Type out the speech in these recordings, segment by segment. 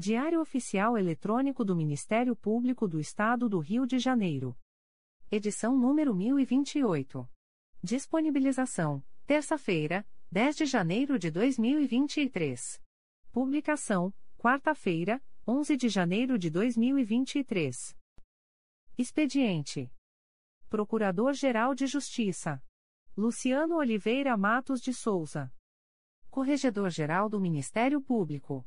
Diário Oficial Eletrônico do Ministério Público do Estado do Rio de Janeiro. Edição número 1028. Disponibilização: terça-feira, 10 de janeiro de 2023. Publicação: quarta-feira, 11 de janeiro de 2023. Expediente: Procurador-Geral de Justiça Luciano Oliveira Matos de Souza. Corregedor-Geral do Ministério Público.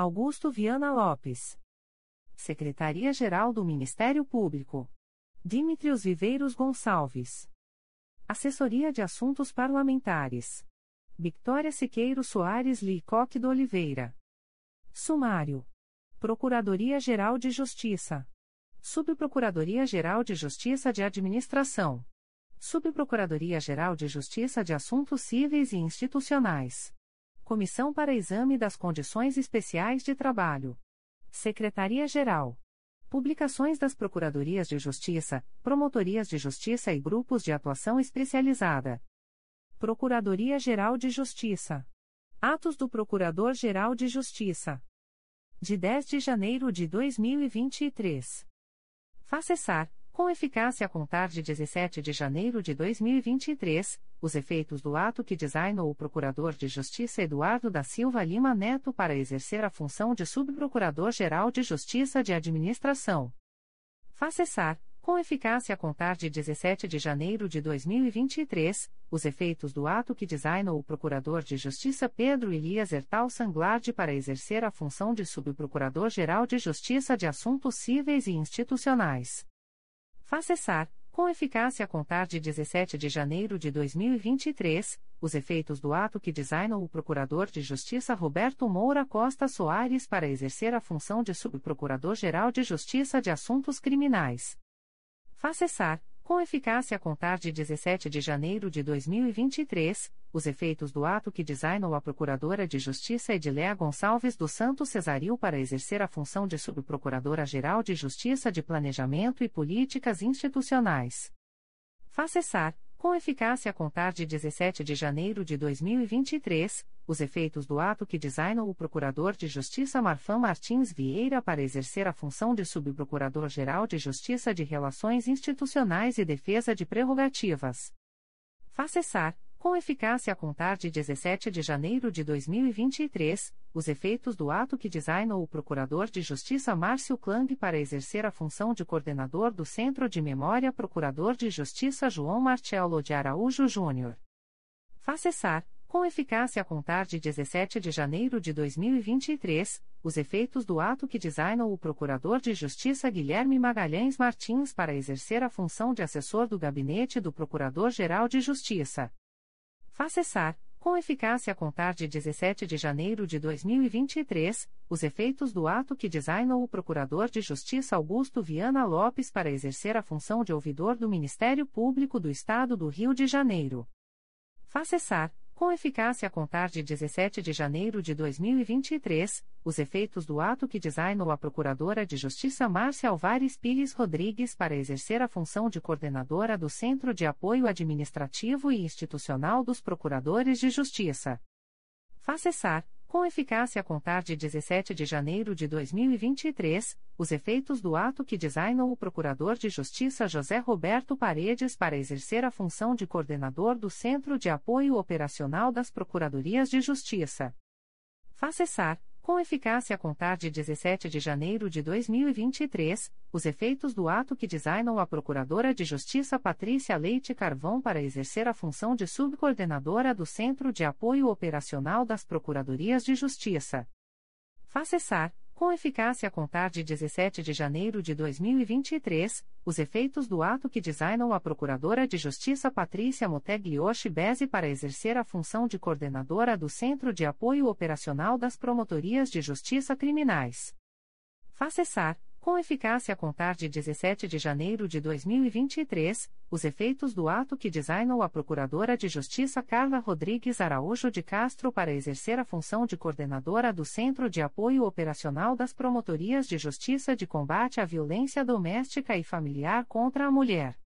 Augusto Viana Lopes. Secretaria-Geral do Ministério Público. Dimitrios Viveiros Gonçalves. Assessoria de Assuntos Parlamentares. Victoria Siqueiro Soares Licoque do Oliveira. Sumário. Procuradoria-Geral de Justiça. Subprocuradoria-Geral de Justiça de Administração. Subprocuradoria-Geral de Justiça de Assuntos Cíveis e Institucionais. Comissão para Exame das Condições Especiais de Trabalho. Secretaria-Geral. Publicações das Procuradorias de Justiça, Promotorias de Justiça e Grupos de Atuação Especializada. Procuradoria-Geral de Justiça. Atos do Procurador-Geral de Justiça. De 10 de janeiro de 2023. Facessar, com eficácia a contar de 17 de janeiro de 2023, os efeitos do ato que designou o Procurador de Justiça Eduardo da Silva Lima Neto para exercer a função de Subprocurador-Geral de Justiça de Administração. Facessar, com eficácia a contar de 17 de janeiro de 2023, os efeitos do ato que designou o Procurador de Justiça Pedro Elias Ertal Sanglard para exercer a função de Subprocurador-Geral de Justiça de Assuntos Cíveis e Institucionais. Faz cessar, com eficácia a contar de 17 de janeiro de 2023, os efeitos do ato que designou o Procurador de Justiça Roberto Moura Costa Soares para exercer a função de Subprocurador-Geral de Justiça de Assuntos Criminais. Faz cessar, com eficácia a contar de 17 de janeiro de 2023, os efeitos do ato que designou a Procuradora de Justiça Edileia Gonçalves do Santo Cesaril para exercer a função de Subprocuradora-Geral de Justiça de Planejamento e Políticas Institucionais. Cessar, com eficácia a contar de 17 de janeiro de 2023, os efeitos do ato que designou o Procurador de Justiça Marfan Martins Vieira para exercer a função de Subprocurador-Geral de Justiça de Relações Institucionais e Defesa de Prerrogativas. Faz cessar, com eficácia a contar de 17 de janeiro de 2023, os efeitos do ato que designou o Procurador de Justiça Márcio Klang para exercer a função de coordenador do Centro de Memória Procurador de Justiça João Marcelo de Araújo Júnior. Faz cessar, com eficácia a contar de 17 de janeiro de 2023, os efeitos do ato que designou o Procurador de Justiça Guilherme Magalhães Martins para exercer a função de assessor do Gabinete do Procurador-Geral de Justiça. Faz cessar, com eficácia a contar de 17 de janeiro de 2023, os efeitos do ato que designou o Procurador de Justiça Augusto Viana Lopes para exercer a função de ouvidor do Ministério Público do Estado do Rio de Janeiro. Faz cessar, com eficácia a contar de 17 de janeiro de 2023, os efeitos do ato que designou a Procuradora de Justiça Márcia Alvares Pires Rodrigues para exercer a função de coordenadora do Centro de Apoio Administrativo e Institucional dos Procuradores de Justiça. Faça com eficácia a contar de 17 de janeiro de 2023, os efeitos do ato que designou o Procurador de Justiça José Roberto Paredes para exercer a função de coordenador do Centro de Apoio Operacional das Procuradorias de Justiça. Faça cessar, com eficácia a contar de 17 de janeiro de 2023, os efeitos do ato que designou a Procuradora de Justiça Patrícia Leite Carvão para exercer a função de subcoordenadora do Centro de Apoio Operacional das Procuradorias de Justiça. Faça cessar, com eficácia a contar de 17 de janeiro de 2023, os efeitos do ato que designou a Procuradora de Justiça Patrícia Moteglioshi Beze para exercer a função de coordenadora do Centro de Apoio Operacional das Promotorias de Justiça Criminais. Faça com eficácia a contar de 17 de janeiro de 2023, os efeitos do ato que designou a Procuradora de Justiça Carla Rodrigues Araújo de Castro para exercer a função de coordenadora do Centro de Apoio Operacional das Promotorias de Justiça de Combate à Violência Doméstica e Familiar contra a Mulher.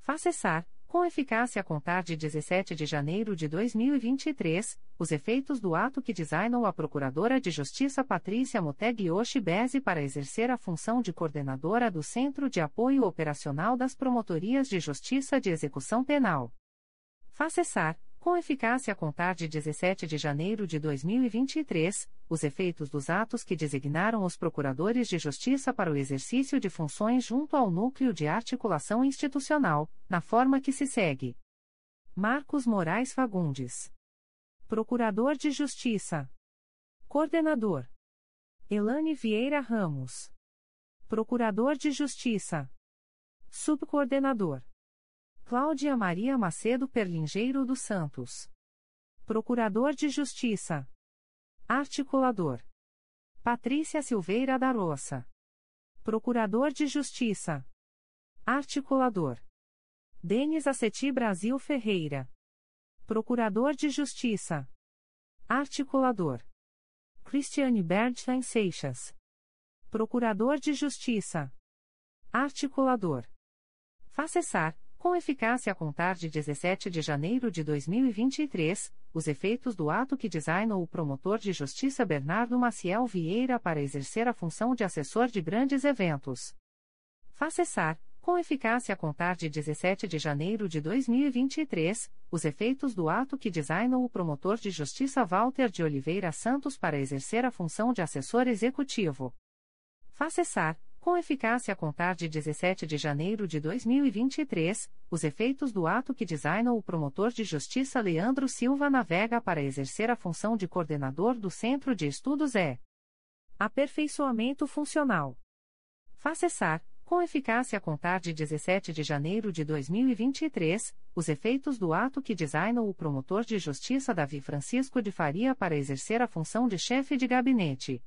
Faça cessar, com eficácia a contar de 17 de janeiro de 2023, os efeitos do ato que designou a Procuradora de Justiça Patrícia Moteglioshi Beze para exercer a função de coordenadora do Centro de Apoio Operacional das Promotorias de Justiça de Execução Penal. Faça com eficácia a contar de 17 de janeiro de 2023, os efeitos dos atos que designaram os procuradores de justiça para o exercício de funções junto ao núcleo de articulação institucional, na forma que se segue. Marcos Moraes Fagundes. Procurador de Justiça. Coordenador. Elane Vieira Ramos. Procurador de Justiça. Subcoordenador. Cláudia Maria Macedo Perlingeiro dos Santos. Procurador de Justiça. Articulador. Patrícia Silveira da Roça. Procurador de Justiça. Articulador. Denis Aceti Brasil Ferreira. Procurador de Justiça. Articulador. Cristiane Bernstein Seixas. Procurador de Justiça. Articulador. Faça cessar, com eficácia a contar de 17 de janeiro de 2023, os efeitos do ato que designou o promotor de justiça Bernardo Maciel Vieira para exercer a função de assessor de grandes eventos. Faça cessar, com eficácia a contar de 17 de janeiro de 2023, os efeitos do ato que designou o promotor de justiça Walter de Oliveira Santos para exercer a função de assessor executivo. Faça cessar, com eficácia a contar de 17 de janeiro de 2023, os efeitos do ato que designou o promotor de justiça Leandro Silva Navega para exercer a função de coordenador do Centro de Estudos é aperfeiçoamento funcional. Faça cessar, com eficácia a contar de 17 de janeiro de 2023, os efeitos do ato que designou o promotor de justiça Davi Francisco de Faria para exercer a função de chefe de gabinete.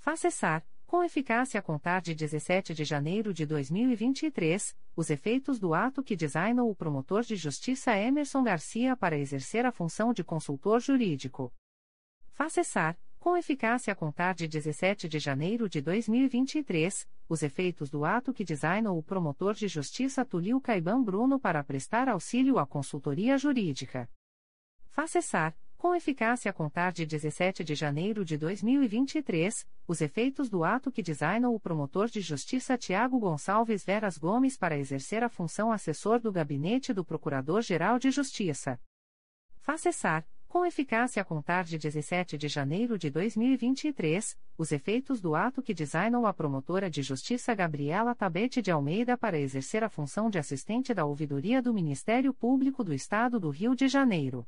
Faça cessar, com eficácia a contar de 17 de janeiro de 2023, os efeitos do ato que designou o promotor de justiça Emerson Garcia para exercer a função de consultor jurídico. Faça cessar, com eficácia a contar de 17 de janeiro de 2023, os efeitos do ato que designou o promotor de justiça Tulio Caiban Bruno para prestar auxílio à consultoria jurídica. Faça cessar, com eficácia a contar de 17 de janeiro de 2023, os efeitos do ato que designou o promotor de justiça Tiago Gonçalves Veras Gomes para exercer a função assessor do gabinete do Procurador-Geral de Justiça. Faça cessar, com eficácia a contar de 17 de janeiro de 2023, os efeitos do ato que designou a promotora de justiça Gabriela Tabete de Almeida para exercer a função de assistente da ouvidoria do Ministério Público do Estado do Rio de Janeiro.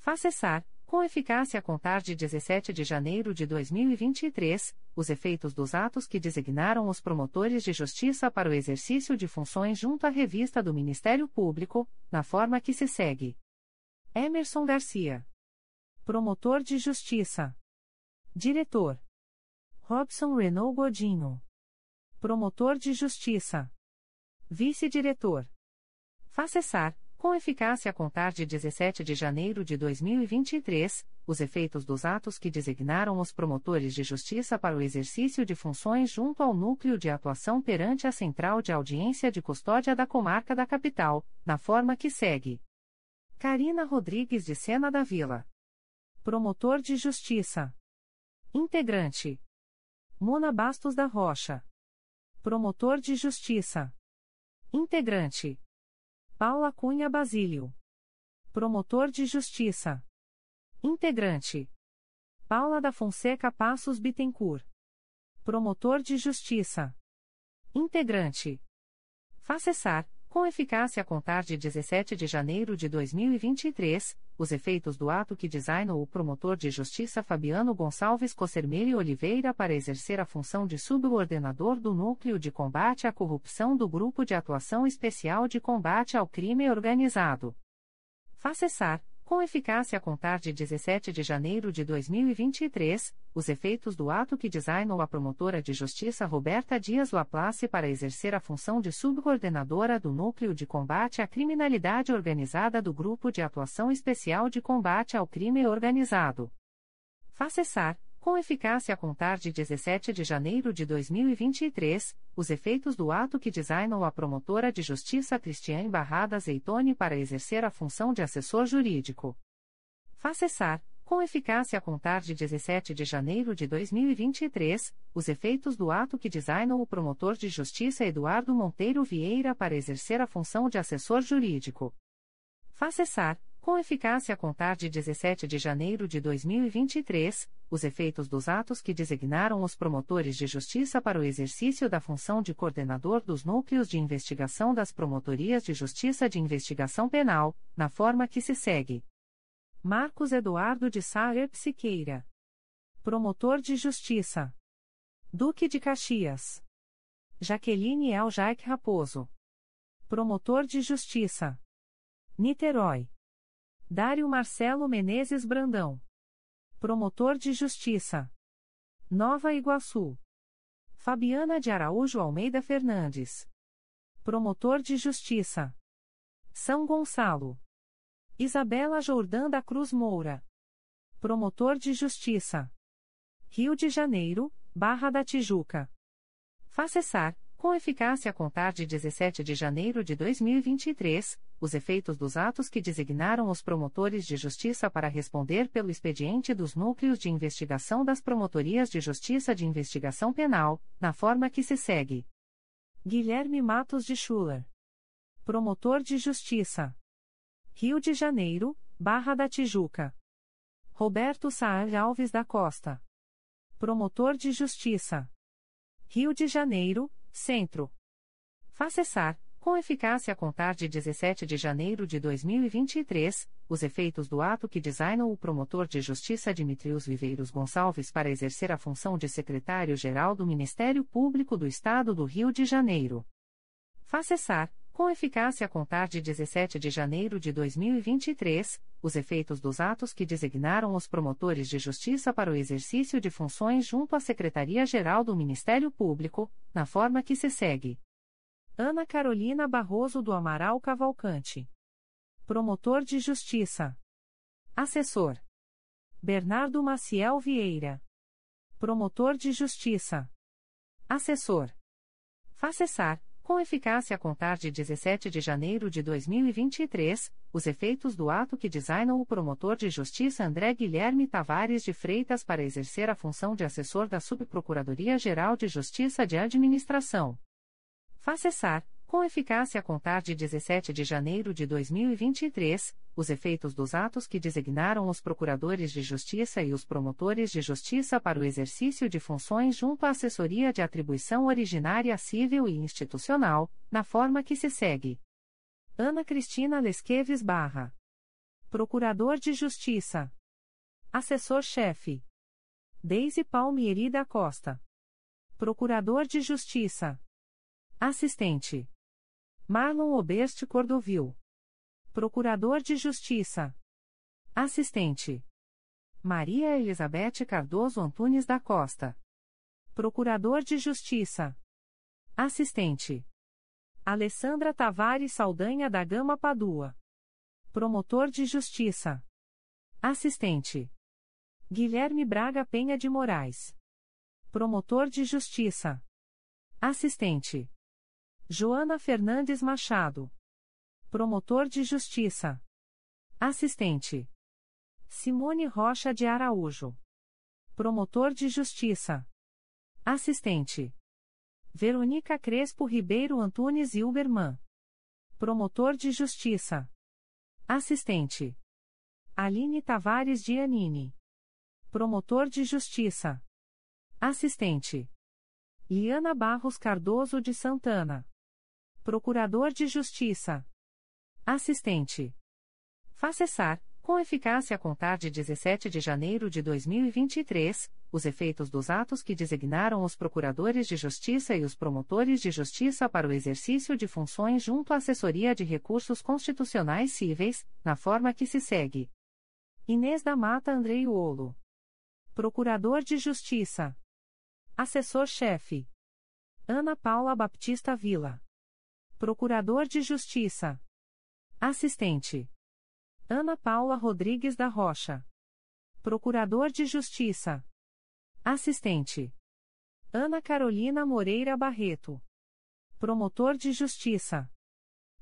Faça cessar, com eficácia a contar de 17 de janeiro de 2023, os efeitos dos atos que designaram os promotores de justiça para o exercício de funções junto à revista do Ministério Público, na forma que se segue. Emerson Garcia. Promotor de Justiça. Diretor. Robson Renault Godinho. Promotor de Justiça. Vice-diretor. Faça cessar, com eficácia a contar de 17 de janeiro de 2023, os efeitos dos atos que designaram os promotores de justiça para o exercício de funções junto ao núcleo de atuação perante a Central de Audiência de Custódia da Comarca da Capital, na forma que segue. Karina Rodrigues de Sena da Vila. Promotor de Justiça. Integrante. Mona Bastos da Rocha. Promotor de Justiça. Integrante. Paula Cunha Basílio. Promotor de Justiça. Integrante. Paula da Fonseca Passos Bittencourt. Promotor de Justiça. Integrante. Facessar, com eficácia a contar de 17 de janeiro de 2023, os efeitos do ato que designou o promotor de justiça Fabiano Gonçalves Cossermelli Oliveira para exercer a função de subordinador do Núcleo de Combate à Corrupção do Grupo de Atuação Especial de Combate ao Crime Organizado. Facessar, com eficácia a contar de 17 de janeiro de 2023, os efeitos do ato que designou a promotora de justiça Roberta Dias Laplace para exercer a função de subcoordenadora do Núcleo de Combate à Criminalidade Organizada do Grupo de Atuação Especial de Combate ao Crime Organizado. Facessar, com eficácia a contar de 17 de janeiro de 2023, os efeitos do ato que designou a promotora de justiça Cristiane Barrada Zeitone para exercer a função de assessor jurídico. Facessar, com eficácia a contar de 17 de janeiro de 2023, os efeitos do ato que designou o promotor de justiça Eduardo Monteiro Vieira para exercer a função de assessor jurídico. Facessar, com eficácia a contar de 17 de janeiro de 2023, os efeitos dos atos que designaram os promotores de justiça para o exercício da função de coordenador dos núcleos de investigação das promotorias de justiça de investigação penal, na forma que se segue. Marcos Eduardo de Saer Psiqueira. Promotor de Justiça. Duque de Caxias. Jaqueline El Jaique Raposo. Promotor de Justiça. Niterói. Dário Marcelo Menezes Brandão. Promotor de Justiça. Nova Iguaçu. Fabiana de Araújo Almeida Fernandes. Promotor de Justiça. São Gonçalo. Isabela Jordã da Cruz Moura. Promotor de Justiça. Rio de Janeiro, Barra da Tijuca. Facessar, com eficácia a contar de 17 de janeiro de 2023, os efeitos dos atos que designaram os promotores de justiça para responder pelo expediente dos núcleos de investigação das promotorias de justiça de investigação penal, na forma que se segue. Guilherme Matos de Schuller. Promotor de Justiça. Rio de Janeiro, Barra da Tijuca. Roberto Saad Alves da Costa. Promotor de Justiça. Rio de Janeiro, Centro. Facessar, com eficácia a contar de 17 de janeiro de 2023, os efeitos do ato que designou o promotor de justiça Dimitrios Viveiros Gonçalves para exercer a função de secretário-geral do Ministério Público do Estado do Rio de Janeiro. Facessar, com eficácia a contar de 17 de janeiro de 2023, os efeitos dos atos que designaram os promotores de justiça para o exercício de funções junto à Secretaria-Geral do Ministério Público, na forma que se segue. Ana Carolina Barroso do Amaral Cavalcante. Promotor de Justiça. Assessor. Bernardo Maciel Vieira. Promotor de Justiça. Assessor. Facessar com eficácia a contar de 17 de janeiro de 2023, os efeitos do ato que designou o promotor de justiça André Guilherme Tavares de Freitas para exercer a função de assessor da Subprocuradoria-Geral de Justiça de Administração. Facessar, com eficácia a contar de 17 de janeiro de 2023, os efeitos dos atos que designaram os procuradores de justiça e os promotores de justiça para o exercício de funções junto à assessoria de atribuição originária civil e institucional, na forma que se segue. Ana Cristina Lesqueves Barra. Procurador de Justiça. Assessor-chefe. Deise Palmieri da Costa. Procurador de Justiça. Assistente. Marlon Oberste Cordovil. Procurador de Justiça. Assistente. Maria Elizabeth Cardoso Antunes da Costa. Procurador de Justiça. Assistente. Alessandra Tavares Saldanha da Gama Padua. Promotor de Justiça. Assistente. Guilherme Braga Penha de Moraes. Promotor de Justiça. Assistente. Joana Fernandes Machado. Promotor de Justiça. Assistente. Simone Rocha de Araújo. Promotor de Justiça. Assistente. Verônica Crespo Ribeiro Antunes e Uberman. Promotor de Justiça. Assistente. Aline Tavares de Anine. Promotor de Justiça. Assistente. Liana Barros Cardoso de Santana. Procurador de Justiça. Assistente. Facessar, com eficácia a contar de 17 de janeiro de 2023, os efeitos dos atos que designaram os procuradores de justiça e os promotores de justiça para o exercício de funções junto à Assessoria de Recursos Constitucionais Cíveis, na forma que se segue. Inês da Mata Andrei Olo. Procurador de Justiça. Assessor-chefe. Ana Paula Baptista Vila. Procurador de Justiça. Assistente. Ana Paula Rodrigues da Rocha. Procurador de Justiça. Assistente. Ana Carolina Moreira Barreto. Promotor de Justiça.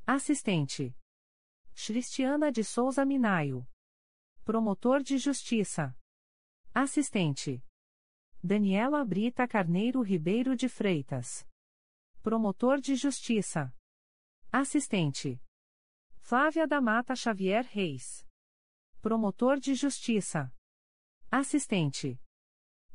Assistente. Cristiana de Souza Minaio. Promotor de Justiça. Assistente. Daniela Brita Carneiro Ribeiro de Freitas. Promotor de Justiça. Assistente. Flávia da Mata Xavier Reis. Promotor de Justiça. Assistente.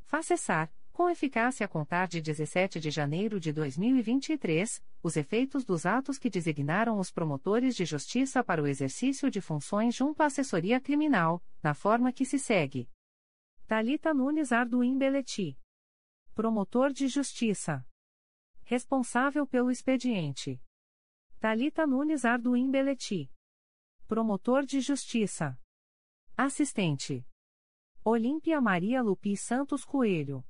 Facessar, com eficácia a contar de 17 de janeiro de 2023, os efeitos dos atos que designaram os promotores de justiça para o exercício de funções junto à assessoria criminal, na forma que se segue. Talita Nunes Arduim Beleti. Promotor de Justiça. Responsável pelo expediente. Talita Nunes Arduim Beleti. Promotor de Justiça. Assistente. Olímpia Maria Lupi Santos Coelho.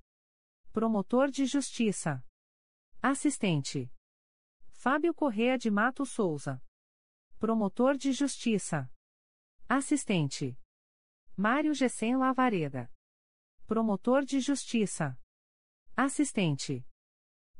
Promotor de Justiça. Assistente. Fábio Correa de Mato Souza. Promotor de Justiça. Assistente. Mário Gessen Lavareda. Promotor de Justiça. Assistente.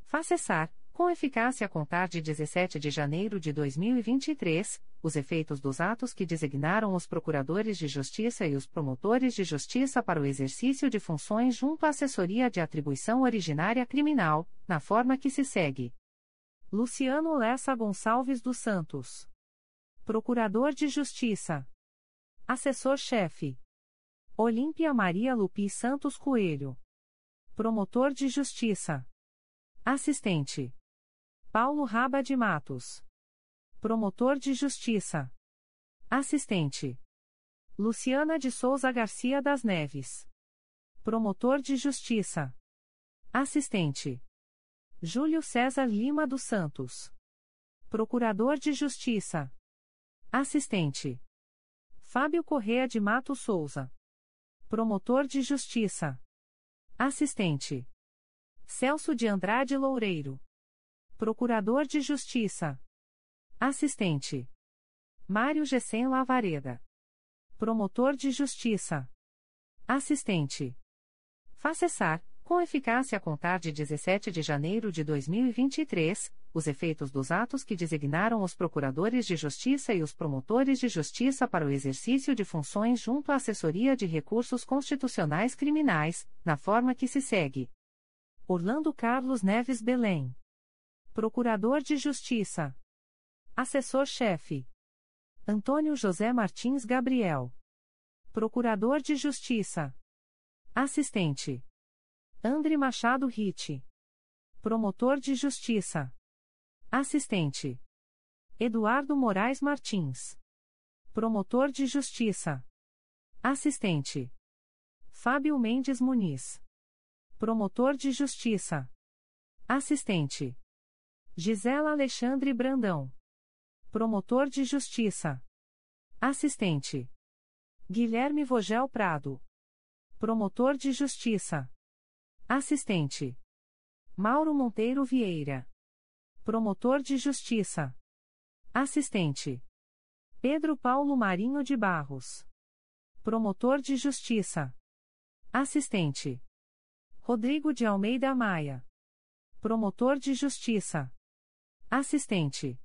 Facessar, com eficácia a contar de 17 de janeiro de 2023, os efeitos dos atos que designaram os procuradores de justiça e os promotores de justiça para o exercício de funções junto à assessoria de atribuição originária criminal, na forma que se segue. Luciano Lessa Gonçalves dos Santos. Procurador de Justiça. Assessor-chefe. Olímpia Maria Lupi Santos Coelho. Promotor de Justiça. Assistente. Paulo Raba de Matos. Promotor de Justiça. Assistente. Luciana de Souza Garcia das Neves. Promotor de Justiça. Assistente. Júlio César Lima dos Santos. Procurador de Justiça. Assistente. Fábio Correa de Mato Souza. Promotor de Justiça. Assistente. Celso de Andrade Loureiro. Procurador de Justiça. Assistente. Mário Gessen Lavareda. Promotor de Justiça. Assistente. Facessar, com eficácia a contar de 17 de janeiro de 2023, os efeitos dos atos que designaram os procuradores de justiça e os promotores de justiça para o exercício de funções junto à assessoria de recursos constitucionais criminais, na forma que se segue. Orlando Carlos Neves Belém. Procurador de Justiça. Assessor-chefe. Antônio José Martins Gabriel. Procurador de Justiça. Assistente. Andre Machado Ritt. Promotor de Justiça. Assistente. Eduardo Moraes Martins. Promotor de Justiça. Assistente. Fábio Mendes Muniz. Promotor de Justiça. Assistente. Gisela Alexandre Brandão. Promotor de Justiça. Assistente. Guilherme Vogel Prado. Promotor de Justiça. Assistente. Mauro Monteiro Vieira. Promotor de Justiça. Assistente. Pedro Paulo Marinho de Barros. Promotor de Justiça. Assistente. Rodrigo de Almeida Maia. Promotor de Justiça. Assistente.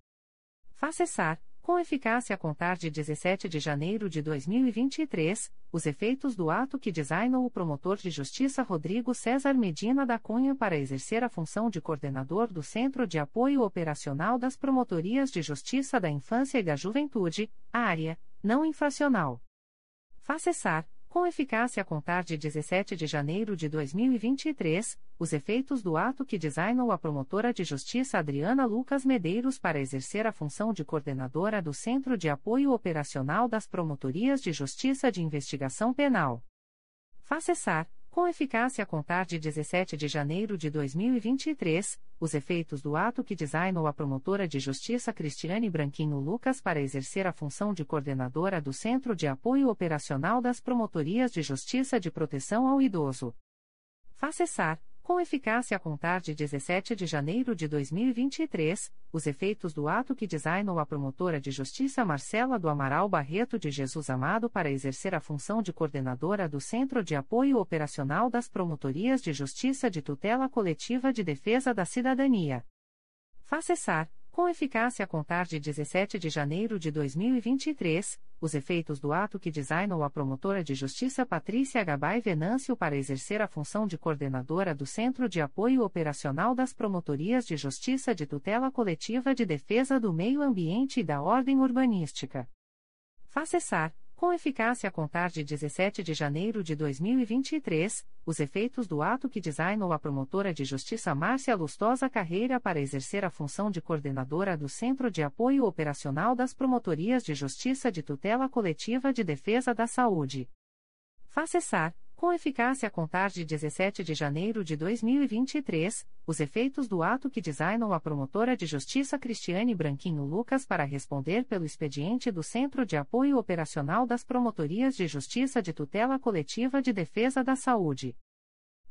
Facessar, com eficácia a contar de 17 de janeiro de 2023, os efeitos do ato que designou o promotor de justiça Rodrigo César Medina da Cunha para exercer a função de coordenador do Centro de Apoio Operacional das Promotorias de Justiça da Infância e da Juventude, área, não infracional. Facessar, com eficácia a contar de 17 de janeiro de 2023, os efeitos do ato que designou a promotora de justiça Adriana Lucas Medeiros para exercer a função de coordenadora do Centro de Apoio Operacional das Promotorias de Justiça de Investigação Penal. Facessar, com eficácia a contar de 17 de janeiro de 2023, os efeitos do ato que designou a promotora de justiça Cristiane Branquinho Lucas para exercer a função de coordenadora do Centro de Apoio Operacional das Promotorias de Justiça de Proteção ao Idoso. Facessar, com eficácia a contar de 17 de janeiro de 2023, os efeitos do ato que designou a promotora de justiça Marcela do Amaral Barreto de Jesus Amado para exercer a função de coordenadora do Centro de Apoio Operacional das Promotorias de Justiça de Tutela Coletiva de Defesa da Cidadania. Facessar, com eficácia a contar de 17 de janeiro de 2023, os efeitos do ato que designou a promotora de justiça Patrícia Gabay Venâncio para exercer a função de coordenadora do Centro de Apoio Operacional das Promotorias de Justiça de Tutela Coletiva de Defesa do Meio Ambiente e da Ordem Urbanística. Facessar, com eficácia a contar de 17 de janeiro de 2023, os efeitos do ato que designou a promotora de justiça Márcia Lustosa Carreira para exercer a função de coordenadora do Centro de Apoio Operacional das Promotorias de Justiça de Tutela Coletiva de Defesa da Saúde. Facessar, com eficácia a contar de 17 de janeiro de 2023, os efeitos do ato que designou a promotora de justiça Cristiane Branquinho Lucas para responder pelo expediente do Centro de Apoio Operacional das Promotorias de Justiça de Tutela Coletiva de Defesa da Saúde.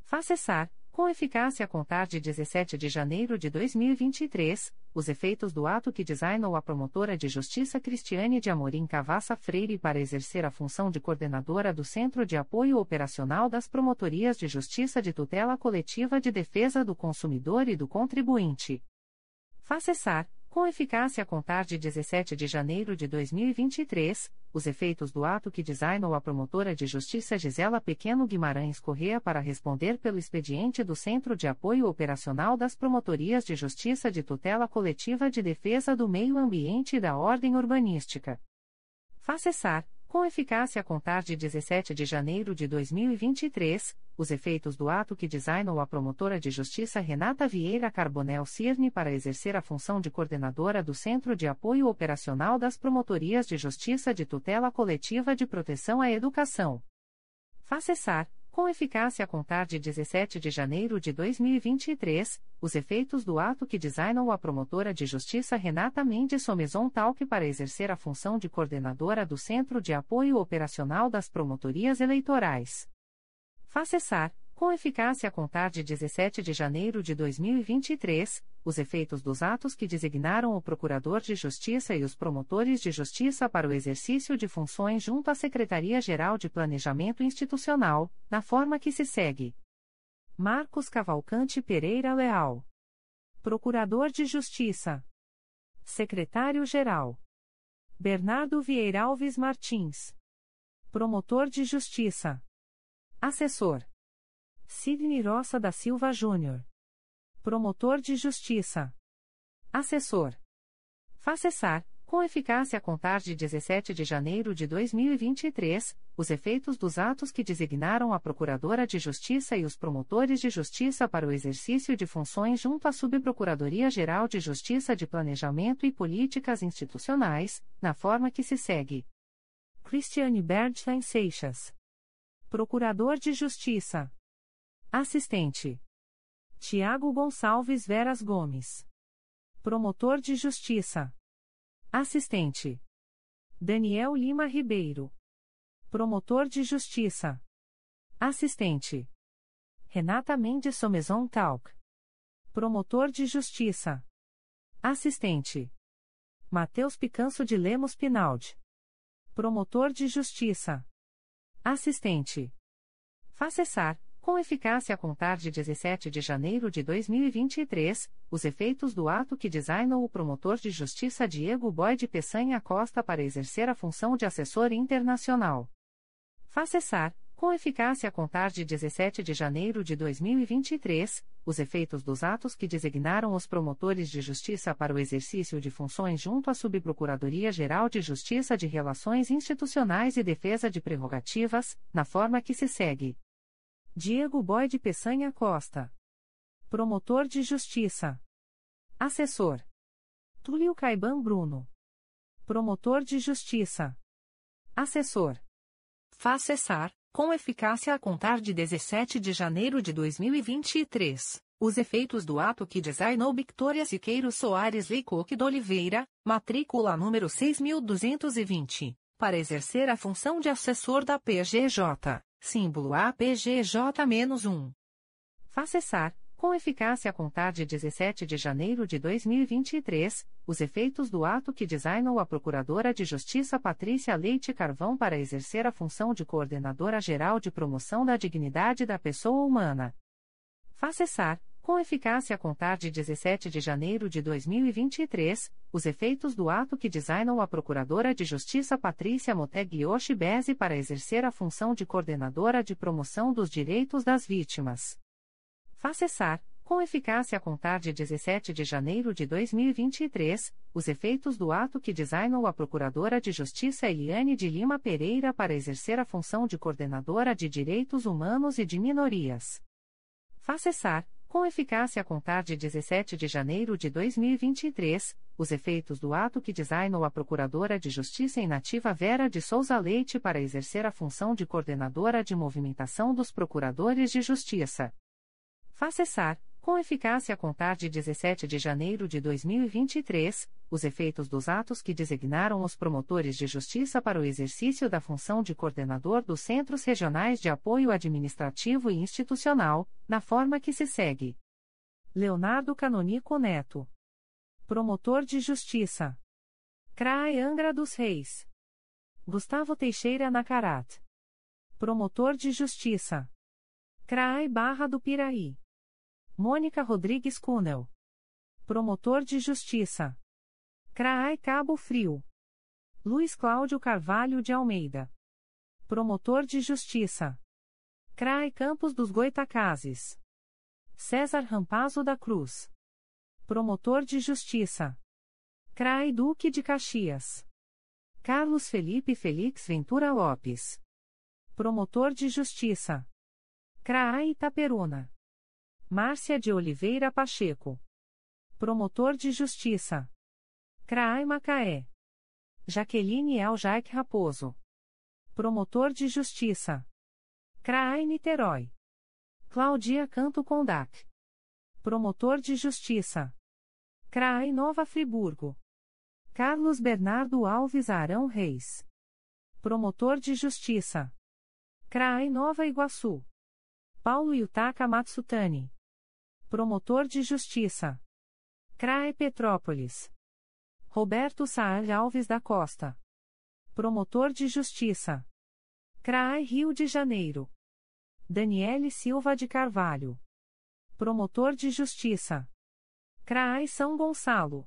Facessar, com eficácia a contar de 17 de janeiro de 2023, os efeitos do ato que designou a promotora de justiça Cristiane de Amorim Cavassa Freire para exercer a função de coordenadora do Centro de Apoio Operacional das Promotorias de Justiça de Tutela Coletiva de Defesa do Consumidor e do Contribuinte. Facessar, com eficácia a contar de 17 de janeiro de 2023, os efeitos do ato que designou a promotora de justiça Gisela Pequeno Guimarães Correa para responder pelo expediente do Centro de Apoio Operacional das Promotorias de Justiça de Tutela Coletiva de Defesa do Meio Ambiente e da Ordem Urbanística. Facessar, com eficácia a contar de 17 de janeiro de 2023, os efeitos do ato que designou a promotora de justiça Renata Vieira Carbonel Cirne para exercer a função de coordenadora do Centro de Apoio Operacional das Promotorias de Justiça de Tutela Coletiva de Proteção à Educação. Facessar, com eficácia a contar de 17 de janeiro de 2023, os efeitos do ato que designou a promotora de justiça Renata Mendes Somezon Talque para exercer a função de coordenadora do Centro de Apoio Operacional das Promotorias Eleitorais. Facessar, com eficácia a contar de 17 de janeiro de 2023, os efeitos dos atos que designaram o Procurador de Justiça e os promotores de justiça para o exercício de funções junto à Secretaria-Geral de Planejamento Institucional, na forma que se segue. Marcos Cavalcante Pereira Leal. Procurador de Justiça. Secretário-Geral. Bernardo Vieira Alves Martins. Promotor de Justiça. Assessor. Sidney Roça da Silva Júnior. Promotor de Justiça. Assessor. Facessar, com eficácia a contar de 17 de janeiro de 2023, os efeitos dos atos que designaram a Procuradora de Justiça e os promotores de justiça para o exercício de funções junto à Subprocuradoria-Geral de Justiça de Planejamento e Políticas Institucionais, na forma que se segue. Cristiane Bernstein Seixas. Procurador de Justiça. Assistente. Tiago Gonçalves Veras Gomes. Promotor de Justiça. Assistente. Daniel Lima Ribeiro. Promotor de Justiça. Assistente. Renata Mendes Somezon Talk. Promotor de Justiça. Assistente. Mateus Picanso de Lemos Pinaldi. Promotor de Justiça. Assistente. Facessar, com eficácia a contar de 17 de janeiro de 2023, os efeitos do ato que designou o promotor de justiça Diego Boyd Peçanha Costa para exercer a função de assessor internacional. Facessar, com eficácia a contar de 17 de janeiro de 2023, os efeitos dos atos que designaram os promotores de justiça para o exercício de funções junto à Subprocuradoria-Geral de Justiça de Relações Institucionais e Defesa de Prerrogativas, na forma que se segue. Diego Boyd Peçanha Costa. Promotor de Justiça. Assessor. Túlio Caiban Bruno. Promotor de Justiça. Assessor. Faz cessar, com eficácia a contar de 17 de janeiro de 2023, os efeitos do ato que designou Victoria Siqueiro Soares Leicoque de Oliveira, matrícula número 6220, para exercer a função de assessor da PGJ símbolo APGJ-1. Faz cessar, com eficácia a contar de 17 de janeiro de 2023, os efeitos do ato que designou a Procuradora de Justiça Patrícia Leite Carvão para exercer a função de Coordenadora Geral de Promoção da Dignidade da Pessoa Humana. Faz cessar, com eficácia a contar de 17 de janeiro de 2023, os efeitos do ato que designou a Procuradora de Justiça Patrícia Moteg Yoshibese para exercer a função de Coordenadora de Promoção dos Direitos das Vítimas. Faz cessar, com eficácia a contar de 17 de janeiro de 2023, os efeitos do ato que designou a Procuradora de Justiça Eliane de Lima Pereira para exercer a função de Coordenadora de Direitos Humanos e de Minorias. Faz cessar, com eficácia a contar de 17 de janeiro de 2023, os efeitos do ato que designou a Procuradora de Justiça Inativa Vera de Souza Leite para exercer a função de coordenadora de movimentação dos Procuradores de Justiça. Faz cessar, com eficácia a contar de 17 de janeiro de 2023, os efeitos dos atos que designaram os promotores de justiça para o exercício da função de coordenador dos Centros Regionais de Apoio Administrativo e Institucional, na forma que se segue. Leonardo Canonico Neto. Promotor de Justiça. CRAE Angra dos Reis. Gustavo Teixeira Nacarat. Promotor de Justiça. CRAE Barra do Piraí. Mônica Rodrigues Cunel. Promotor de Justiça. CRAE Cabo Frio. Luiz Cláudio Carvalho de Almeida. Promotor de Justiça. CRAE Campos dos Goitacazes. César Rampazo da Cruz. Promotor de Justiça. CRAE Duque de Caxias. Carlos Felipe Felix Ventura Lopes. Promotor de Justiça. CRAE Itaperuna. Márcia de Oliveira Pacheco. Promotor de Justiça. CRAI Macaé. Jaqueline Eljac Raposo. Promotor de Justiça. CRAI Niterói. Claudia Canto Condac. Promotor de Justiça. CRAI Nova Friburgo. Carlos Bernardo Alves Arão Reis. Promotor de Justiça. CRAI Nova Iguaçu. Paulo Yutaka Matsutani. Promotor de Justiça. CRAE Petrópolis. Roberto Saad Alves da Costa. Promotor de Justiça. CRAI Rio de Janeiro. Daniele Silva de Carvalho. Promotor de Justiça. CRAI São Gonçalo.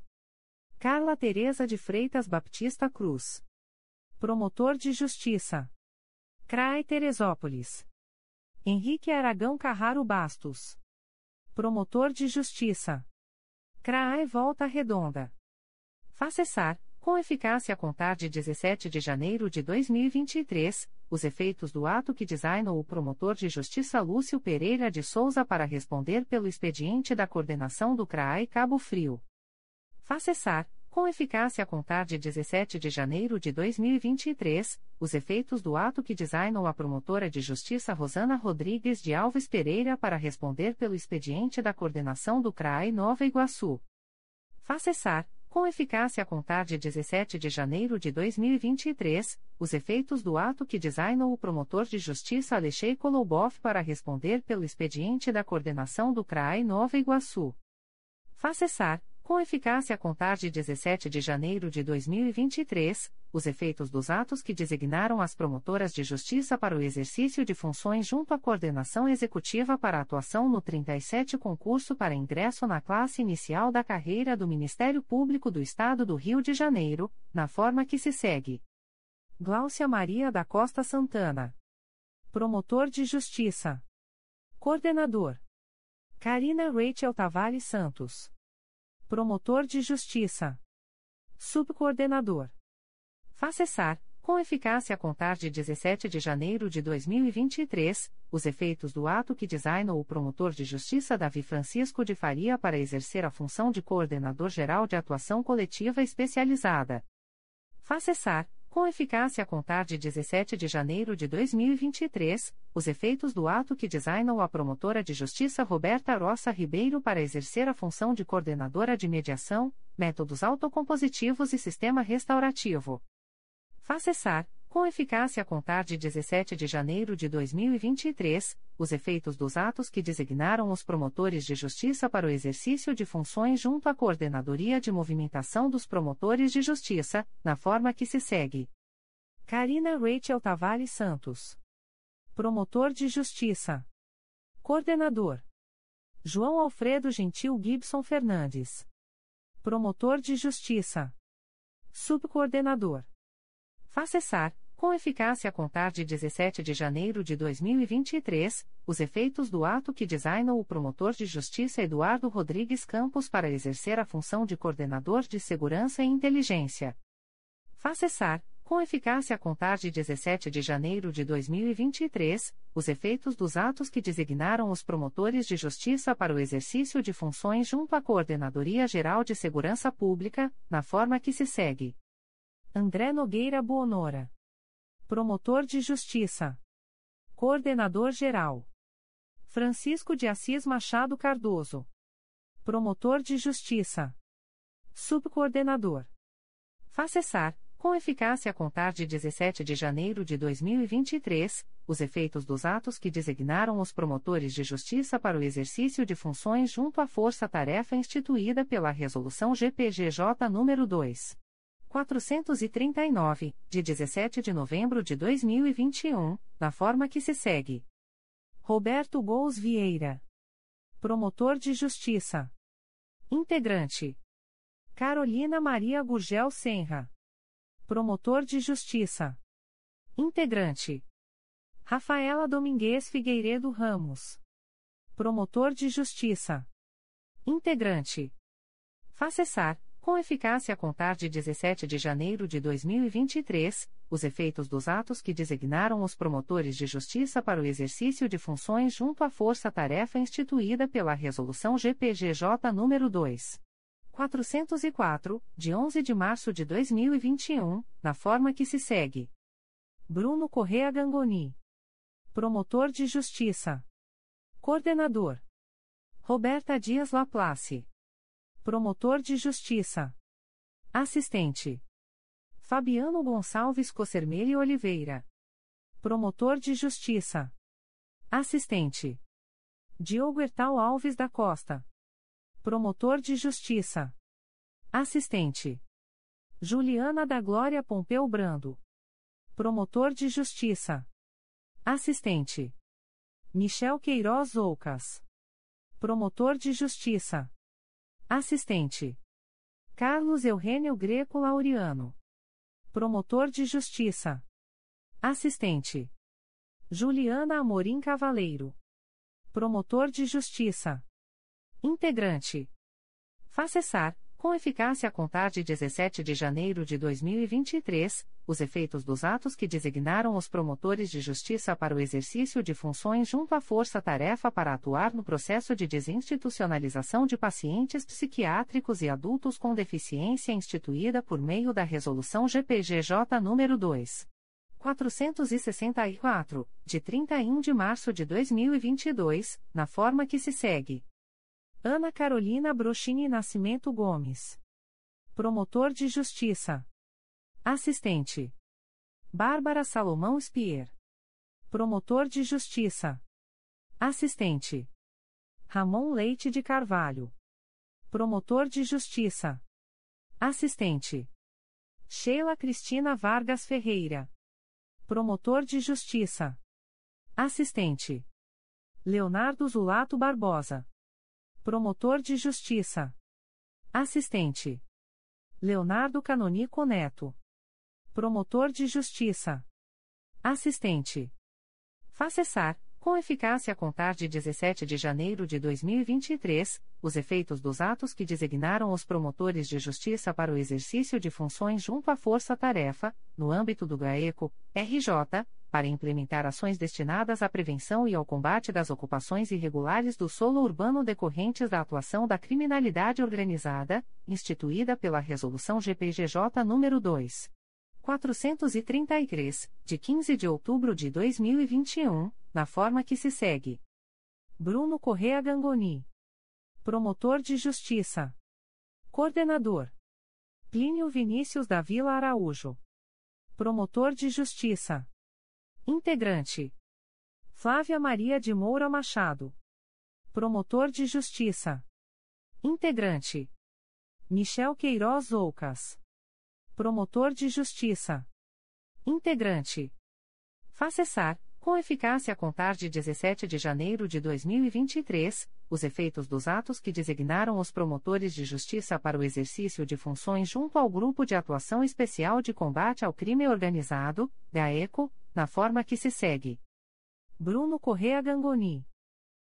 Carla Teresa de Freitas Baptista Cruz. Promotor de Justiça. CRAI Teresópolis. Henrique Aragão Carraro Bastos. Promotor de Justiça. CRAI Volta Redonda. Faz cessar, com eficácia a contar de 17 de janeiro de 2023, os efeitos do ato que designou o promotor de justiça Lúcio Pereira de Souza para responder pelo expediente da coordenação do CRAI Cabo Frio. Faz cessar, com eficácia a contar de 17 de janeiro de 2023, os efeitos do ato que designou a promotora de justiça Rosana Rodrigues de Alves Pereira para responder pelo expediente da coordenação do CRAI Nova Iguaçu. Faz cessar, com eficácia a contar de 17 de janeiro de 2023, os efeitos do ato que designou o promotor de justiça Alexei Kolobov para responder pelo expediente da coordenação do CRAI Nova Iguaçu. Faz cessar, com eficácia a contar de 17 de janeiro de 2023, os efeitos dos atos que designaram as promotoras de justiça para o exercício de funções junto à coordenação executiva para atuação no 37 concurso para ingresso na classe inicial da carreira do Ministério Público do Estado do Rio de Janeiro, na forma que se segue. Gláucia Maria da Costa Santana. Promotor de Justiça. Coordenador. Karina Rachel Tavares Santos. Promotor de Justiça. Subcoordenador. Facessar, com eficácia a contar de 17 de janeiro de 2023, os efeitos do ato que designou o promotor de justiça Davi Francisco de Faria para exercer a função de coordenador geral de atuação coletiva especializada. Facessar, com eficácia a contar de 17 de janeiro de 2023, os efeitos do ato que designou a promotora de justiça Roberta Roça Ribeiro para exercer a função de coordenadora de mediação, métodos autocompositivos e sistema restaurativo. Facessar, com eficácia a contar de 17 de janeiro de 2023, os efeitos dos atos que designaram os promotores de justiça para o exercício de funções junto à Coordenadoria de Movimentação dos Promotores de Justiça, na forma que se segue. Karina Rachel Tavares Santos. Promotor de Justiça. Coordenador. João Alfredo Gentil Gibson Fernandes. Promotor de Justiça. Subcoordenador. Facessar, com eficácia a contar de 17 de janeiro de 2023, os efeitos do ato que designou o promotor de justiça Eduardo Rodrigues Campos para exercer a função de coordenador de segurança e inteligência. Facessar, com eficácia a contar de 17 de janeiro de 2023, os efeitos dos atos que designaram os promotores de justiça para o exercício de funções junto à Coordenadoria Geral de Segurança Pública, na forma que se segue. André Nogueira Buonora. Promotor de Justiça. Coordenador Geral. Francisco de Assis Machado Cardoso. Promotor de Justiça. Subcoordenador. Facessar, com eficácia a contar de 17 de janeiro de 2023, os efeitos dos atos que designaram os promotores de justiça para o exercício de funções junto à força-tarefa instituída pela Resolução GPGJ nº 2. 439, de 17 de novembro de 2021, na forma que se segue. Roberto Gous Vieira. Promotor de Justiça. Integrante. Carolina Maria Gurgel Senra. Promotor de Justiça. Integrante. Rafaela Domingues Figueiredo Ramos. Promotor de Justiça. Integrante. Facessar com eficácia a contar de 17 de janeiro de 2023, os efeitos dos atos que designaram os promotores de justiça para o exercício de funções junto à força-tarefa instituída pela Resolução GPGJ nº 2. 404, de 11 de março de 2021, na forma que se segue. Bruno Correa Gangoni. Promotor de Justiça. Coordenador. Roberta Dias Laplace. Promotor de Justiça. Assistente. Fabiano Gonçalves Cossermelli Oliveira. Promotor de Justiça. Assistente. Diogo Ertal Alves da Costa. Promotor de Justiça. Assistente. Juliana da Glória Pompeu Brando. Promotor de Justiça. Assistente. Michel Queiroz Oucas. Promotor de Justiça. Assistente. Carlos Eugênio Greco Laureano. Promotor de Justiça. Assistente. Juliana Amorim Cavaleiro. Promotor de Justiça. Integrante. Facessar, com eficácia a contar de 17 de janeiro de 2023, os efeitos dos atos que designaram os promotores de justiça para o exercício de funções junto à força-tarefa para atuar no processo de desinstitucionalização de pacientes psiquiátricos e adultos com deficiência instituída por meio da Resolução GPGJ nº 2. 464, de 31 de março de 2022, na forma que se segue. Ana Carolina Brochini Nascimento Gomes. Promotor de Justiça. Assistente. Bárbara Salomão Spier. Promotor de Justiça. Assistente. Ramon Leite de Carvalho. Promotor de Justiça. Assistente. Sheila Cristina Vargas Ferreira. Promotor de Justiça. Assistente. Leonardo Zulato Barbosa. Promotor de Justiça. Assistente. Leonardo Canonico Neto. Promotor de Justiça. Assistente. Facessar, com eficácia a contar de 17 de janeiro de 2023, os efeitos dos atos que designaram os promotores de justiça para o exercício de funções junto à Força-Tarefa, no âmbito do GAECO, RJ, para implementar ações destinadas à prevenção e ao combate das ocupações irregulares do solo urbano decorrentes da atuação da criminalidade organizada, instituída pela Resolução GPGJ nº 2. 433, de 15 de outubro de 2021, na forma que se segue. Bruno Correa Gangoni. Promotor de Justiça. Coordenador. Plínio Vinícius da Vila Araújo. Promotor de Justiça. Integrante. Flávia Maria de Moura Machado. Promotor de Justiça. Integrante. Michel Queiroz Oucas. Promotor de Justiça. Integrante. Facessar, com eficácia a contar de 17 de janeiro de 2023, os efeitos dos atos que designaram os promotores de justiça para o exercício de funções junto ao Grupo de Atuação Especial de Combate ao Crime Organizado, GAECO, na forma que se segue. Bruno Correa Gangoni.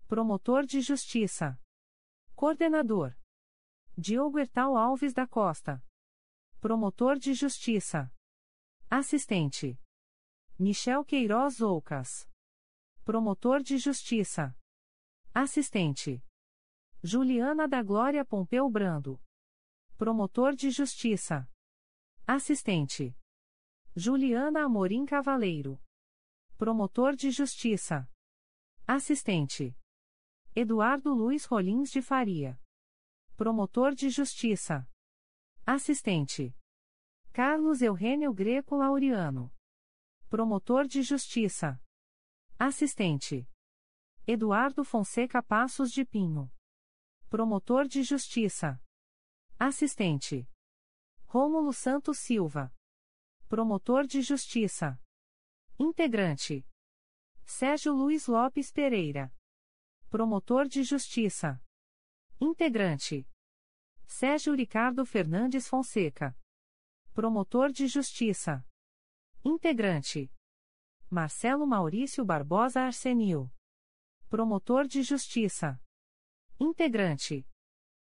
Promotor de Justiça. Coordenador. Diogo Ertal Alves da Costa. Promotor de Justiça. Assistente. Michel Queiroz Oucas. Promotor de Justiça. Assistente. Juliana da Glória Pompeu Brando. Promotor de Justiça. Assistente. Juliana Amorim Cavaleiro. Promotor de Justiça. Assistente. Eduardo Luiz Rolins de Faria. Promotor de Justiça. Assistente. Carlos Eugênio Greco Laureano. Promotor de Justiça. Assistente. Eduardo Fonseca Passos de Pinho. Promotor de Justiça. Assistente. Rômulo Santos Silva. Promotor de Justiça. Integrante. Sérgio Luiz Lopes Pereira. Promotor de Justiça. Integrante. Sérgio Ricardo Fernandes Fonseca. Promotor de Justiça. Integrante. Marcelo Maurício Barbosa Arsenil. Promotor de Justiça. Integrante.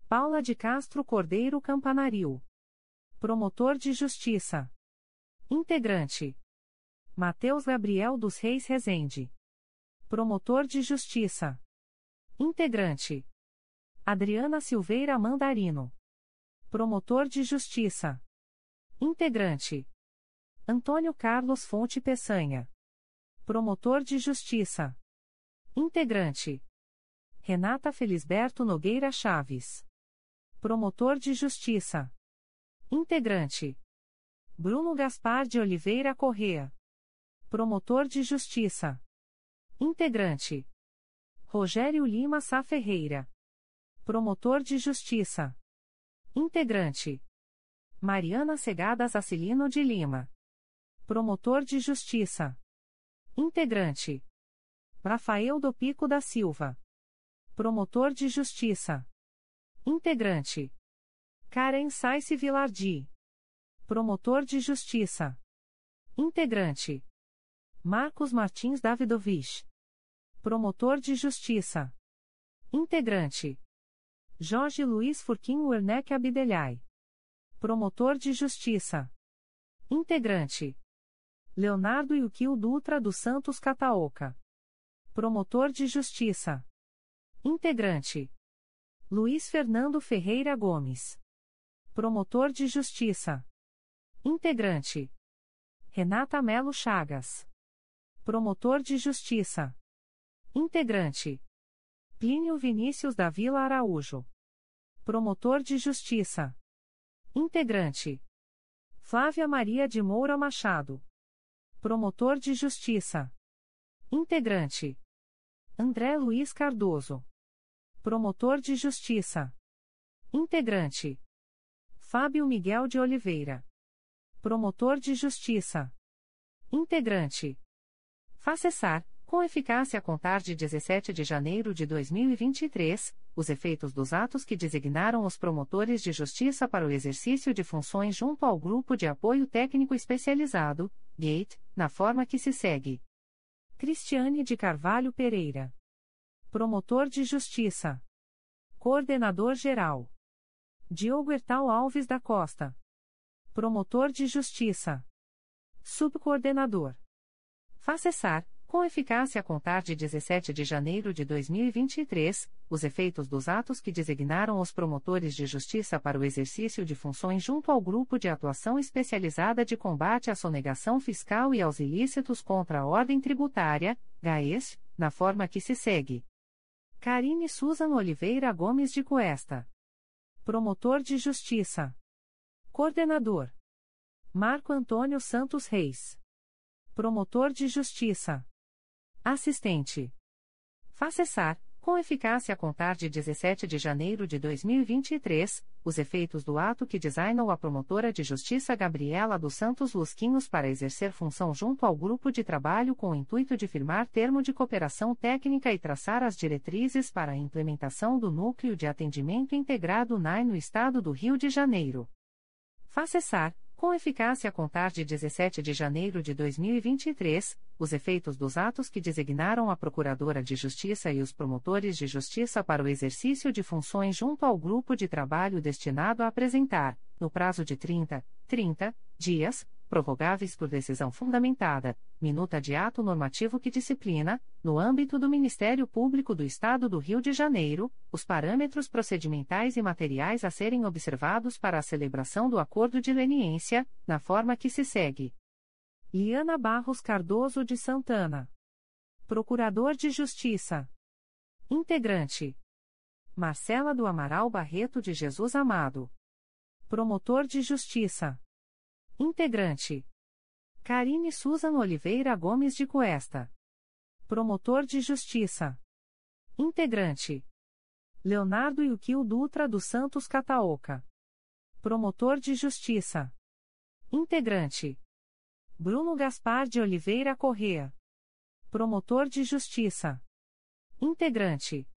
Paula de Castro Cordeiro Campanaril. Promotor de Justiça. Integrante. Mateus Gabriel dos Reis Rezende. Promotor de Justiça. Integrante. Adriana Silveira Mandarino. Promotor de Justiça. Integrante. Antônio Carlos Fonte Peçanha. Promotor de Justiça. Integrante. Renata Felisberto Nogueira Chaves. Promotor de Justiça. Integrante. Bruno Gaspar de Oliveira Correa. Promotor de Justiça. Integrante. Rogério Lima Sá Ferreira. Promotor de Justiça. Integrante. Mariana Segadas Acilino de Lima. Promotor de Justiça. Integrante. Rafael do Pico da Silva. Promotor de Justiça. Integrante. Karen Saice Vilardi. Promotor de Justiça. Integrante. Marcos Martins Davidovich. Promotor de Justiça. Integrante. Jorge Luiz Furquim Werneck Abdelhai. Promotor de Justiça. Integrante. Leonardo Yukio Dutra dos Santos Cataoca. Promotor de Justiça. Integrante. Luiz Fernando Ferreira Gomes. Promotor de Justiça. Integrante. Renata Melo Chagas. Promotor de Justiça. Integrante. Plínio Vinícius da Vila Araújo. Promotor de Justiça. Integrante. Flávia Maria de Moura Machado. Promotor de Justiça. Integrante. André Luiz Cardoso. Promotor de Justiça. Integrante. Fábio Miguel de Oliveira. Promotor de Justiça. Integrante. Facessar, com eficácia a contar de 17 de janeiro de 2023, os efeitos dos atos que designaram os promotores de justiça para o exercício de funções junto ao Grupo de Apoio Técnico Especializado, GATE, na forma que se segue. Cristiane de Carvalho Pereira. Promotor de Justiça. Coordenador-Geral. Diogo Ertal Alves da Costa. Promotor de Justiça. Subcoordenador. Facessar, com eficácia a contar de 17 de janeiro de 2023, os efeitos dos atos que designaram os promotores de justiça para o exercício de funções junto ao Grupo de Atuação Especializada de Combate à Sonegação Fiscal e aos Ilícitos contra a Ordem Tributária, GAES, na forma que se segue. Karine Susan Oliveira Gomes de Cuesta. Promotor de Justiça. Coordenador. Marco Antônio Santos Reis. Promotor de Justiça. Assistente. Facessar, com eficácia a contar de 17 de janeiro de 2023, os efeitos do ato que designou a promotora de justiça Gabriela dos Santos Lusquinhos para exercer função junto ao grupo de trabalho com o intuito de firmar termo de cooperação técnica e traçar as diretrizes para a implementação do Núcleo de Atendimento Integrado NAI no Estado do Rio de Janeiro. Facessar, com eficácia a contar de 17 de janeiro de 2023, os efeitos dos atos que designaram a Procuradora de Justiça e os promotores de justiça para o exercício de funções junto ao grupo de trabalho destinado a apresentar, no prazo de 30, 30 dias, prorrogáveis por decisão fundamentada, minuta de ato normativo que disciplina, no âmbito do Ministério Público do Estado do Rio de Janeiro, os parâmetros procedimentais e materiais a serem observados para a celebração do acordo de leniência, na forma que se segue. Liana Barros Cardoso de Santana. Procurador de Justiça. Integrante. Marcela do Amaral Barreto de Jesus Amado. Promotor de Justiça. Integrante. Karine Susan Oliveira Gomes de Cuesta. Promotor de Justiça. Integrante. Leonardo Yuquil Dutra dos Santos Cataoca. Promotor de Justiça. Integrante. Bruno Gaspar de Oliveira Correa. Promotor de Justiça. Integrante.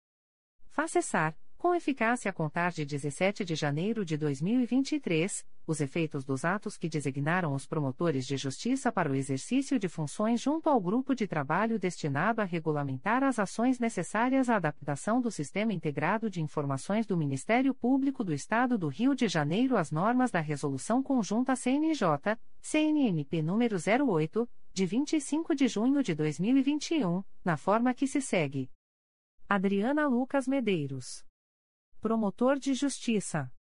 Facessar, com eficácia a contar de 17 de janeiro de 2023, os efeitos dos atos que designaram os promotores de justiça para o exercício de funções junto ao grupo de trabalho destinado a regulamentar as ações necessárias à adaptação do Sistema Integrado de Informações do Ministério Público do Estado do Rio de Janeiro às normas da Resolução Conjunta CNJ, CNMP número 08, de 25 de junho de 2021, na forma que se segue. Adriana Lucas Medeiros. Promotor de Justiça.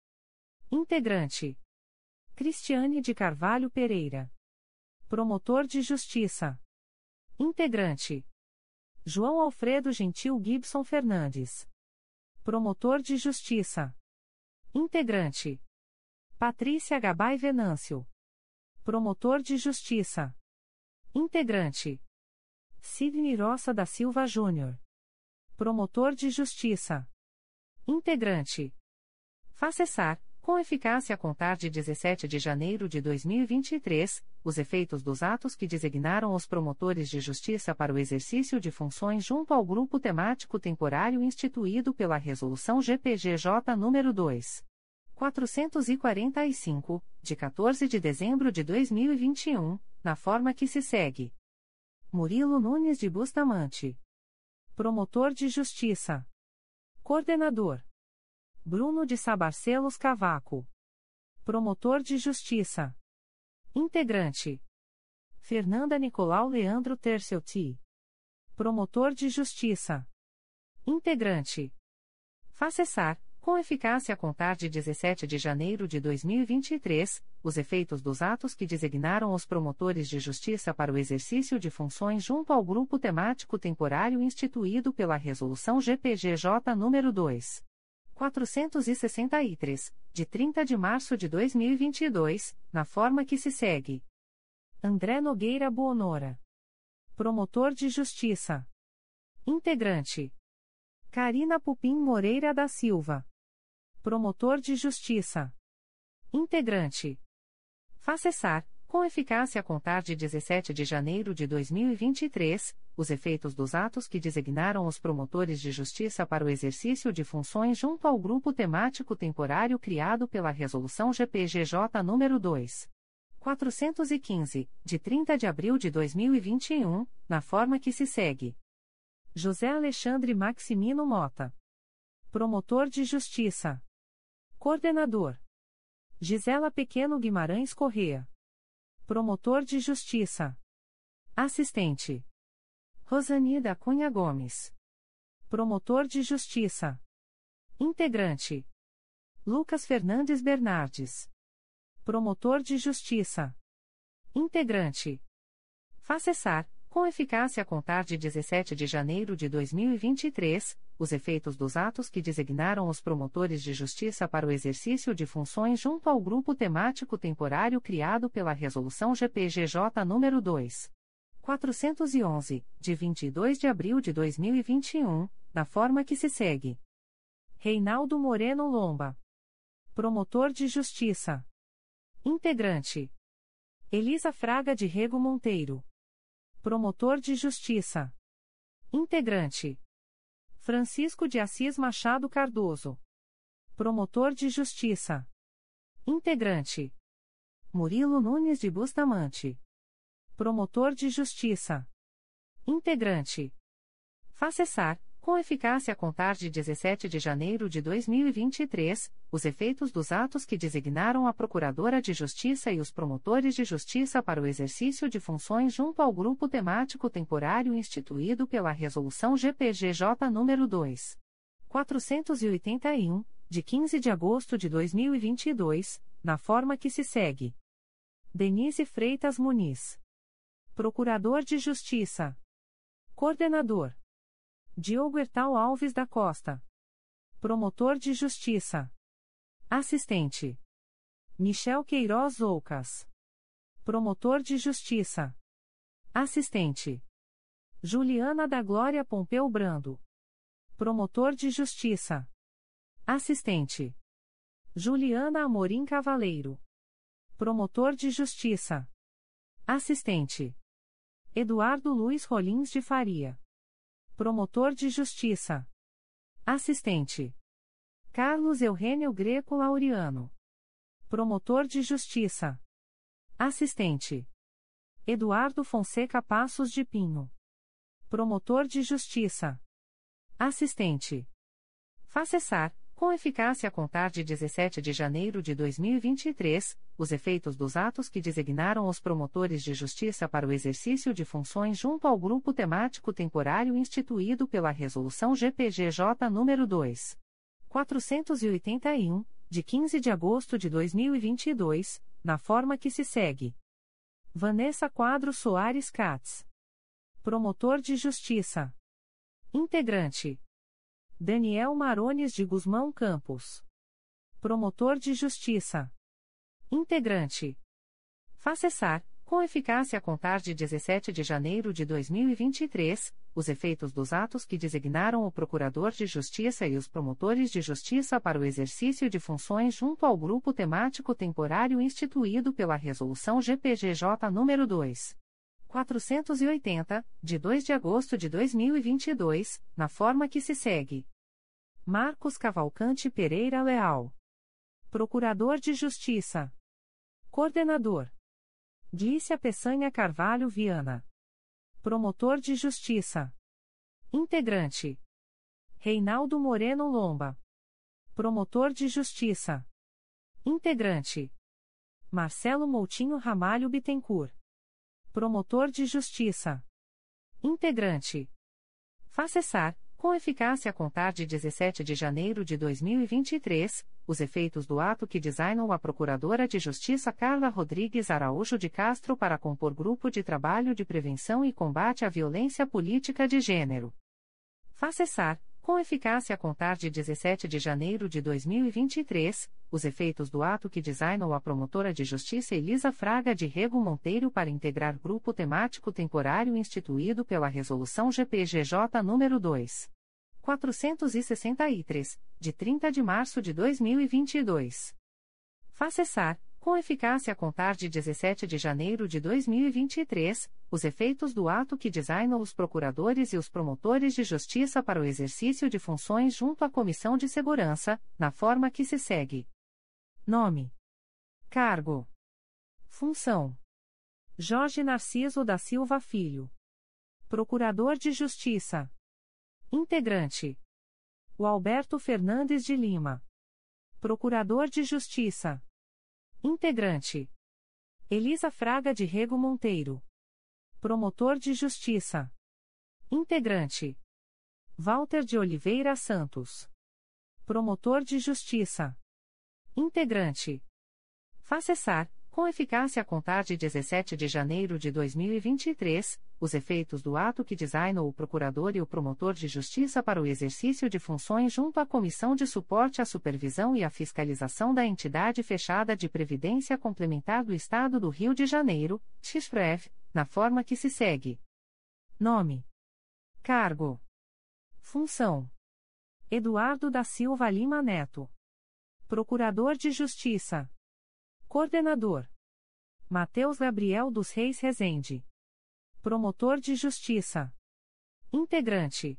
Integrante. Cristiane de Carvalho Pereira. Promotor de Justiça. Integrante. João Alfredo Gentil Gibson Fernandes. Promotor de Justiça. Integrante. Patrícia Gabay Venâncio. Promotor de Justiça. Integrante. Sidney Roça da Silva Júnior. Promotor de Justiça. Integrante. Facessar, com eficácia a contar de 17 de janeiro de 2023, os efeitos dos atos que designaram os promotores de justiça para o exercício de funções junto ao grupo temático temporário instituído pela Resolução GPGJ nº 2. 445, de 14 de dezembro de 2021, na forma que se segue. Murilo Nunes de Bustamante. Promotor de Justiça. Coordenador. Bruno de Sabarcelos Cavaco. Promotor de Justiça. Integrante. Fernanda Nicolau Leandro Tercelti. Promotor de Justiça. Integrante. Facessar, com eficácia a contar de 17 de janeiro de 2023, os efeitos dos atos que designaram os promotores de justiça para o exercício de funções junto ao grupo temático temporário instituído pela Resolução GPGJ nº 2. 463, de 30 de março de 2022, na forma que se segue. André Nogueira Buonora. Promotor de Justiça. Integrante. Carina Pupim Moreira da Silva. Promotor de Justiça. Integrante. Facessar, com eficácia a contar de 17 de janeiro de 2023, os efeitos dos atos que designaram os promotores de justiça para o exercício de funções junto ao grupo temático temporário criado pela Resolução GPGJ nº 2. 415, de 30 de abril de 2021, na forma que se segue. José Alexandre Maximino Mota. Promotor de Justiça. Coordenador. Gisela Pequeno Guimarães Correa. Promotor de Justiça. Assistente. Rosanida Cunha Gomes. Promotor de Justiça. Integrante. Lucas Fernandes Bernardes. Promotor de Justiça. Integrante. Facessar, com eficácia a contar de 17 de janeiro de 2023, os efeitos dos atos que designaram os promotores de justiça para o exercício de funções junto ao grupo temático temporário criado pela Resolução GPGJ nº 2. 411, de 22 de abril de 2021, na forma que se segue. Reinaldo Moreno Lomba. Promotor de Justiça. Integrante. Elisa Fraga de Rego Monteiro. Promotor de Justiça. Integrante. Francisco de Assis Machado Cardoso. Promotor de Justiça. Integrante. Murilo Nunes de Bustamante. Promotor de Justiça. Integrante. Facessar, com eficácia a contar de 17 de janeiro de 2023, os efeitos dos atos que designaram a Procuradora de Justiça e os promotores de justiça para o exercício de funções junto ao grupo temático temporário instituído pela Resolução GPGJ nº 2. 481, de 15 de agosto de 2022, na forma que se segue. Denise Freitas Muniz. Procurador de Justiça. Coordenador. Diogo Ertal Alves da Costa. Promotor de Justiça. Assistente. Michel Queiroz Oucas. Promotor de Justiça. Assistente. Juliana da Glória Pompeu Brando. Promotor de Justiça. Assistente. Juliana Amorim Cavaleiro. Promotor de Justiça. Assistente. Eduardo Luiz Rolins de Faria. Promotor de Justiça. Assistente. Carlos Eugênio Greco Laureano. Promotor de Justiça. Assistente. Eduardo Fonseca Passos de Pinho. Promotor de Justiça. Assistente. Facessar, com eficácia a contar de 17 de janeiro de 2023, os efeitos dos atos que designaram os promotores de justiça para o exercício de funções junto ao grupo temático temporário instituído pela Resolução GPGJ nº 2. 481, de 15 de agosto de 2022, na forma que se segue. Vanessa Quadro Soares Katz. Promotor de Justiça. Integrante. Daniel Marones de Guzmão Campos. Promotor de Justiça. Integrante. Facessar, com eficácia a contar de 17 de janeiro de 2023, os efeitos dos atos que designaram o Procurador de Justiça e os promotores de justiça para o exercício de funções junto ao grupo temático temporário instituído pela Resolução GPGJ nº 2. 480, de 2 de agosto de 2022, na forma que se segue. Marcos Cavalcante Pereira Leal. Procurador de Justiça. Coordenador. Glícia Peçanha Carvalho Viana. Promotor de Justiça. Integrante. Reinaldo Moreno Lomba. Promotor de Justiça. Integrante. Marcelo Moutinho Ramalho Bittencourt. Promotor de Justiça. Integrante. Facessar, com eficácia a contar de 17 de janeiro de 2023, os efeitos do ato que designou a Procuradora de Justiça Carla Rodrigues Araújo de Castro para compor Grupo de Trabalho de Prevenção e Combate à Violência Política de Gênero. Facessar, com eficácia a contar de 17 de janeiro de 2023, os efeitos do ato que designou a promotora de justiça Elisa Fraga de Rego Monteiro para integrar grupo temático temporário instituído pela Resolução GPGJ nº 2. 463, de 30 de março de 2022. Faça cessar, com eficácia a contar de 17 de janeiro de 2023, os efeitos do ato que designou os procuradores e os promotores de justiça para o exercício de funções junto à Comissão de Segurança, na forma que se segue: Nome, Cargo, Função: Jorge Narciso da Silva Filho, Procurador de Justiça. Integrante: o Alberto Fernandes de Lima. Procurador de Justiça. Integrante: Elisa Fraga de Rego Monteiro. Promotor de Justiça. Integrante: Walter de Oliveira Santos. Promotor de Justiça. Integrante: Faz cessar, com eficácia a contar de 17 de janeiro de 2023, os efeitos do ato que designou o procurador e o promotor de justiça para o exercício de funções junto à Comissão de Suporte à Supervisão e à Fiscalização da Entidade Fechada de Previdência Complementar do Estado do Rio de Janeiro, XPREV, na forma que se segue: Nome, Cargo, Função: Eduardo da Silva Lima Neto, Procurador de Justiça. Coordenador. Mateus Gabriel dos Reis Rezende. Promotor de Justiça. Integrante.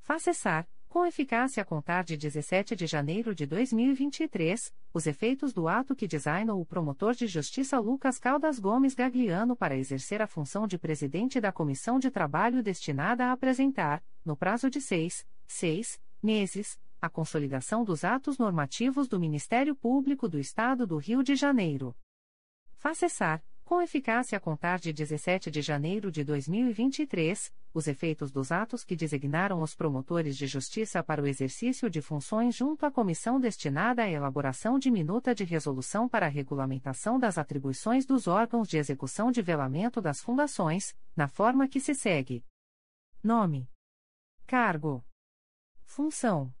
Faz cessar, com eficácia a contar de 17 de janeiro de 2023, os efeitos do ato que designou o promotor de justiça Lucas Caldas Gomes Gagliano para exercer a função de presidente da Comissão de Trabalho destinada a apresentar, no prazo de seis, seis meses, a consolidação dos atos normativos do Ministério Público do Estado do Rio de Janeiro. Faz cessar, com eficácia a contar de 17 de janeiro de 2023, os efeitos dos atos que designaram os promotores de justiça para o exercício de funções junto à comissão destinada à elaboração de minuta de resolução para a regulamentação das atribuições dos órgãos de execução de velamento das fundações, na forma que se segue: Nome, Cargo, Função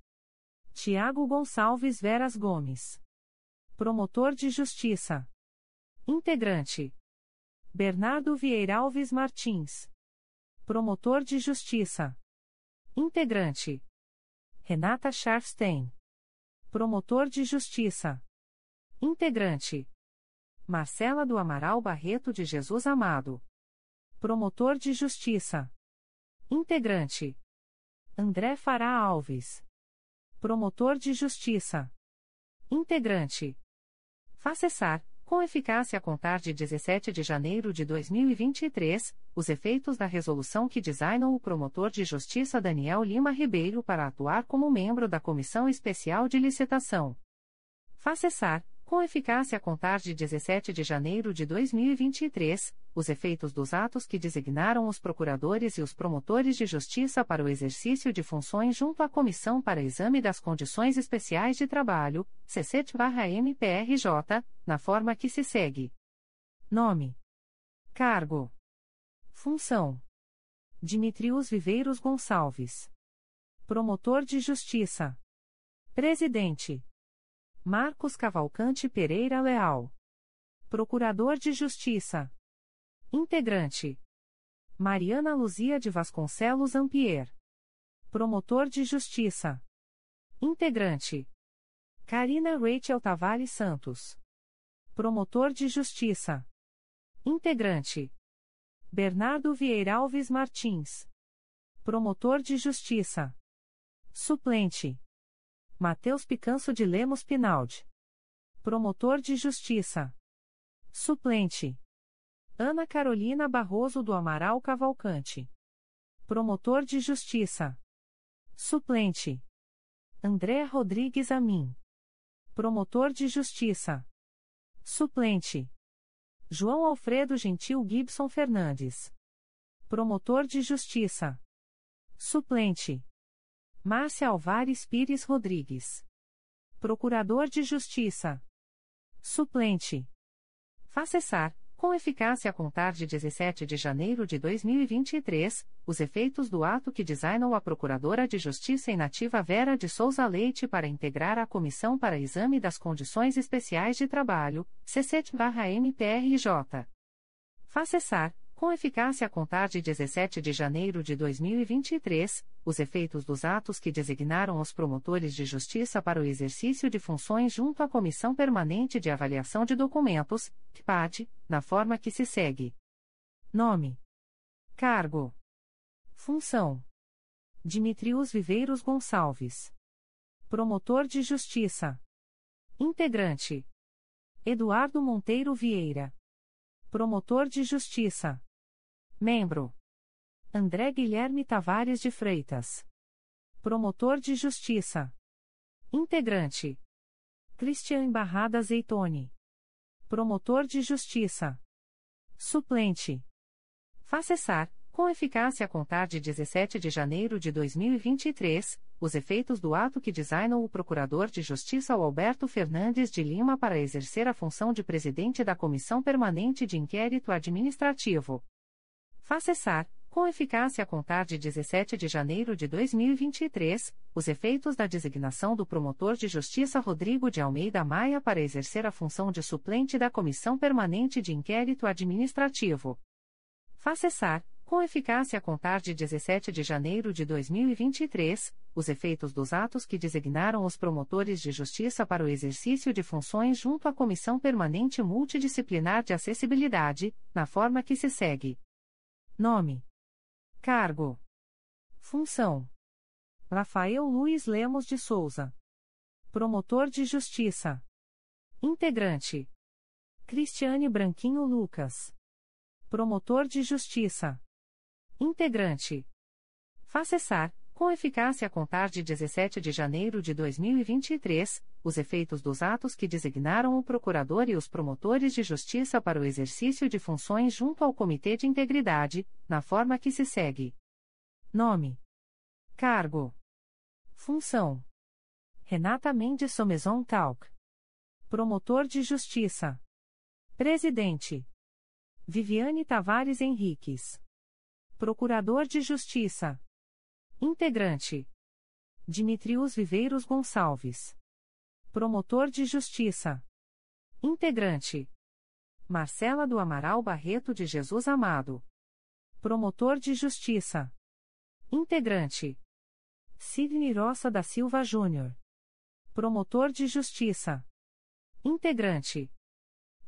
Tiago Gonçalves Veras Gomes. Promotor de Justiça. Integrante. Bernardo Vieira Alves Martins. Promotor de Justiça. Integrante. Renata Scharfstein. Promotor de Justiça. Integrante. Marcela do Amaral Barreto de Jesus Amado. Promotor de Justiça. Integrante. André Fará Alves. Promotor de Justiça. Integrante. Faz cessar, com eficácia a contar de 17 de janeiro de 2023, os efeitos da resolução que designou o promotor de justiça Daniel Lima Ribeiro para atuar como membro da Comissão Especial de Licitação. Faz cessar, com eficácia a contar de 17 de janeiro de 2023, os efeitos dos atos que designaram os procuradores e os promotores de justiça para o exercício de funções junto à Comissão para Exame das Condições Especiais de Trabalho, CCT-MPRJ, na forma que se segue: Nome, Cargo, Função: Dimitrios Viveiros Gonçalves, Promotor de Justiça, Presidente. Marcos Cavalcante Pereira Leal. Procurador de Justiça. Integrante. Mariana Luzia de Vasconcelos Ampier. Promotor de Justiça. Integrante. Karina Rachel Tavares Santos. Promotor de Justiça. Integrante. Bernardo Vieira Alves Martins. Promotor de Justiça. Suplente. Mateus Picanso de Lemos Pinaldi. Promotor de Justiça. Suplente. Ana Carolina Barroso do Amaral Cavalcante. Promotor de Justiça. Suplente. André Rodrigues Amin. Promotor de Justiça. Suplente. João Alfredo Gentil Gibson Fernandes. Promotor de Justiça. Suplente. Márcia Alvares Pires Rodrigues. Procurador de Justiça. Suplente. Faz cessar, com eficácia a contar de 17 de janeiro de 2023, os efeitos do ato que designou a Procuradora de Justiça inativa Vera de Souza Leite para integrar a Comissão para Exame das Condições Especiais de Trabalho, CCT-MPRJ. Faz cessar, com eficácia a contar de 17 de janeiro de 2023, os efeitos dos atos que designaram os promotores de justiça para o exercício de funções junto à Comissão Permanente de Avaliação de Documentos, CPAD, na forma que se segue: Nome: Cargo: Função: Dimitrios Viveiros Gonçalves. Promotor de Justiça. Integrante: Eduardo Monteiro Vieira. Promotor de Justiça. Membro: André Guilherme Tavares de Freitas. Promotor de Justiça. Integrante: Cristian Barrada Zeitone. Promotor de Justiça. Suplente: Facessar, com eficácia a contar de 17 de janeiro de 2023, os efeitos do ato que designou o Procurador de Justiça Alberto Fernandes de Lima para exercer a função de presidente da Comissão Permanente de Inquérito Administrativo Facessar, com eficácia a contar de 17 de janeiro de 2023, os efeitos da designação do promotor de justiça Rodrigo de Almeida Maia para exercer a função de suplente da Comissão Permanente de Inquérito Administrativo. Facessar, com eficácia a contar de 17 de janeiro de 2023, os efeitos dos atos que designaram os promotores de justiça para o exercício de funções junto à Comissão Permanente Multidisciplinar de Acessibilidade, na forma que se segue. Nome: Cargo: Função: Rafael Luiz Lemos de Souza. Promotor de Justiça. Integrante: Cristiane Branquinho Lucas. Promotor de Justiça. Integrante: Facessar, com eficácia a contar de 17 de janeiro de 2023, os efeitos dos atos que designaram o procurador e os promotores de justiça para o exercício de funções junto ao Comitê de Integridade, na forma que se segue: Nome: Cargo: Função: Renata Mendes Somezon Talk. Promotor de Justiça. Presidente: Viviane Tavares Henriques. Procurador de Justiça. Integrante: Dimitrios Viveiros Gonçalves. Promotor de Justiça. Integrante: Marcela do Amaral Barreto de Jesus Amado. Promotor de Justiça. Integrante: Sidney Roça da Silva Júnior. Promotor de Justiça. Integrante: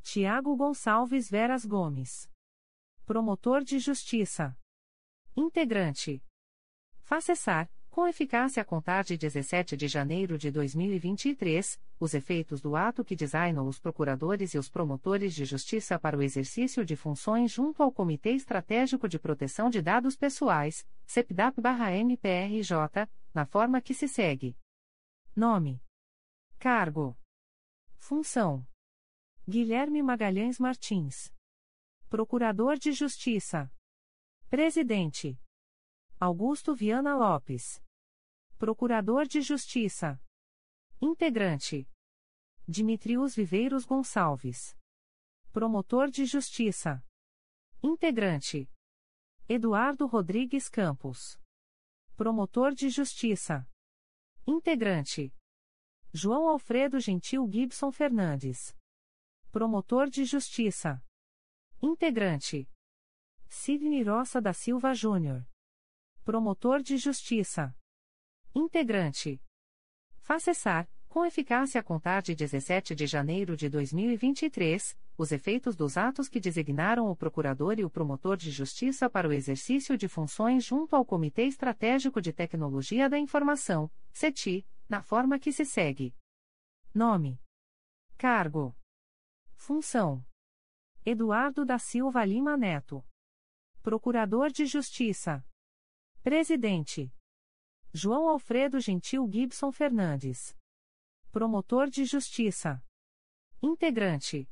Tiago Gonçalves Veras Gomes. Promotor de Justiça. Integrante: Facessar, com eficácia a contar de 17 de janeiro de 2023, os efeitos do ato que designou os procuradores e os promotores de justiça para o exercício de funções junto ao Comitê Estratégico de Proteção de Dados Pessoais, CEPDAP-MPRJ, na forma que se segue: Nome: Cargo: Função: Guilherme Magalhães Martins. Procurador de Justiça. Presidente. Augusto Viana Lopes. Procurador de Justiça. Integrante. Dimitrios Viveiros Gonçalves. Promotor de Justiça. Integrante. Eduardo Rodrigues Campos. Promotor de Justiça. Integrante. João Alfredo Gentil Gibson Fernandes. Promotor de Justiça. Integrante. Sidney Roça da Silva Júnior. Promotor de Justiça. Integrante. Facessar, com eficácia a contar de 17 de janeiro de 2023, os efeitos dos atos que designaram o Procurador e o Promotor de Justiça para o exercício de funções junto ao Comitê Estratégico de Tecnologia da Informação, CETI, na forma que se segue: Nome: Cargo: Função: Eduardo da Silva Lima Neto. Procurador de Justiça. Presidente. João Alfredo Gentil Gibson Fernandes. Promotor de Justiça. Integrante.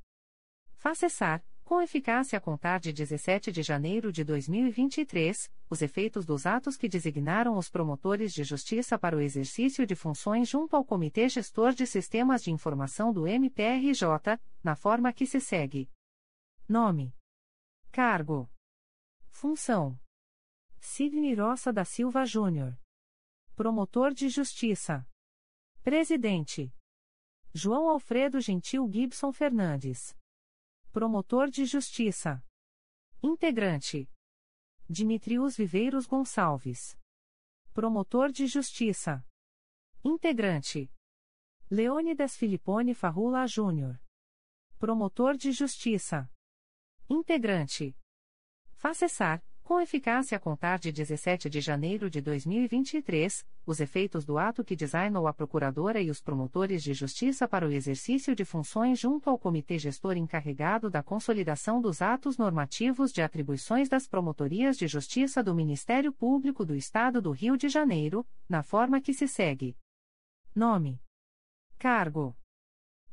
Facessar, com eficácia a contar de 17 de janeiro de 2023, os efeitos dos atos que designaram os promotores de justiça para o exercício de funções junto ao Comitê Gestor de Sistemas de Informação do MPRJ, na forma que se segue: Nome: Cargo: Função: Sidney Roça da Silva Júnior. Promotor de Justiça. Presidente. João Alfredo Gentil Gibson Fernandes. Promotor de Justiça. Integrante: Dimitrios Viveiros Gonçalves. Promotor de Justiça. Integrante: Leônidas Filipone Farrula Júnior. Promotor de Justiça. Integrante: Faz cessar, com eficácia a contar de 17 de janeiro de 2023, os efeitos do ato que designou a Procuradora e os promotores de justiça para o exercício de funções junto ao Comitê Gestor encarregado da consolidação dos atos normativos de atribuições das Promotorias de Justiça do Ministério Público do Estado do Rio de Janeiro, na forma que se segue: Nome, Cargo,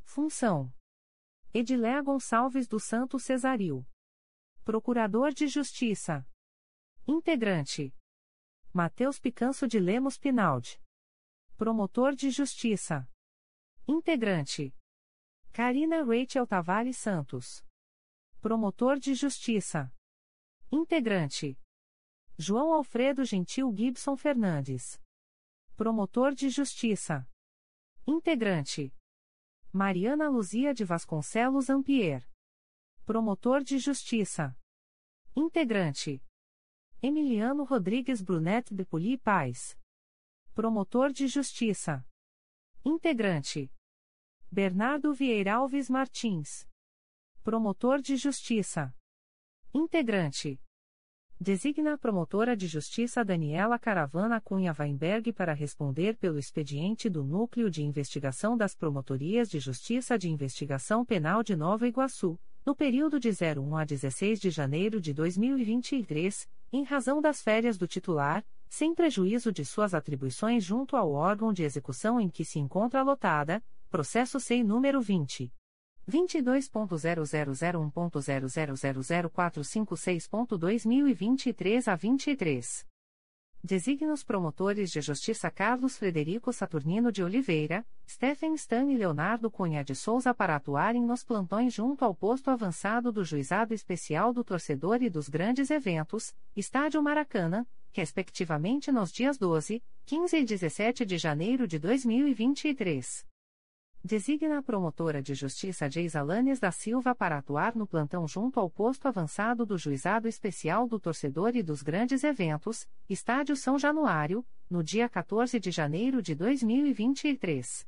Função: Ediléa Gonçalves dos Santos Cesaril. Procurador de Justiça. Integrante: Mateus Picanso de Lemos Pinaldi. Promotor de Justiça. Integrante: Karina Rachel Tavares Santos. Promotor de Justiça. Integrante: João Alfredo Gentil Gibson Fernandes. Promotor de Justiça. Integrante: Mariana Luzia de Vasconcelos Ampier. Promotor de Justiça. Integrante: Emiliano Rodrigues Brunet de Poli Paz. Promotor de Justiça. Integrante. Bernardo Vieira Alves Martins. Promotor de Justiça. Integrante. Designa a promotora de justiça Daniela Caravana Cunha Weinberg para responder pelo expediente do Núcleo de Investigação das Promotorias de Justiça de Investigação Penal de Nova Iguaçu, no período de 01 a 16 de janeiro de 2023, em razão das férias do titular, sem prejuízo de suas atribuições junto ao órgão de execução em que se encontra lotada, processo SEI número 20. 22.0001.0000456.2023 a 23. Designa os promotores de justiça Carlos Frederico Saturnino de Oliveira, Stephen Stan e Leonardo Cunha de Souza para atuarem nos plantões junto ao posto avançado do Juizado Especial do Torcedor e dos Grandes Eventos, Estádio Maracanã, respectivamente nos dias 12, 15 e 17 de janeiro de 2023. Designa a promotora de justiça Geis da Silva para atuar no plantão junto ao posto avançado do Juizado Especial do Torcedor e dos Grandes Eventos, Estádio São Januário, no dia 14 de janeiro de 2023.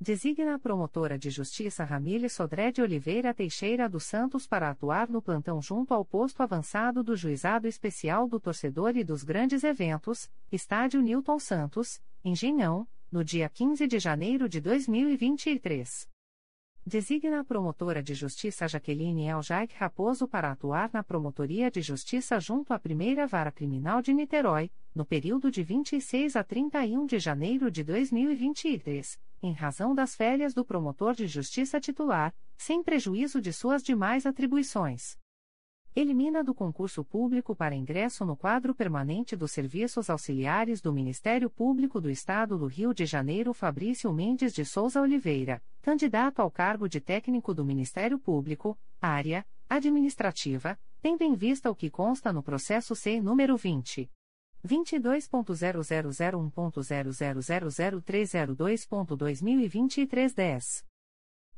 Designa a promotora de justiça Ramília Sodré de Oliveira Teixeira dos Santos para atuar no plantão junto ao posto avançado do Juizado Especial do Torcedor e dos Grandes Eventos, Estádio Newton Santos, Engenhão, no dia 15 de janeiro de 2023. Designa a promotora de justiça Jaqueline Eljaic Raposo para atuar na Promotoria de Justiça junto à Primeira Vara Criminal de Niterói, no período de 26 a 31 de janeiro de 2023, em razão das férias do promotor de justiça titular, sem prejuízo de suas demais atribuições. Elimina do concurso público para ingresso no quadro permanente dos serviços auxiliares do Ministério Público do Estado do Rio de Janeiro Fabrício Mendes de Souza Oliveira, candidato ao cargo de técnico do Ministério Público, área administrativa, tendo em vista o que consta no processo C número 20 22.0001.0000302.2023 10.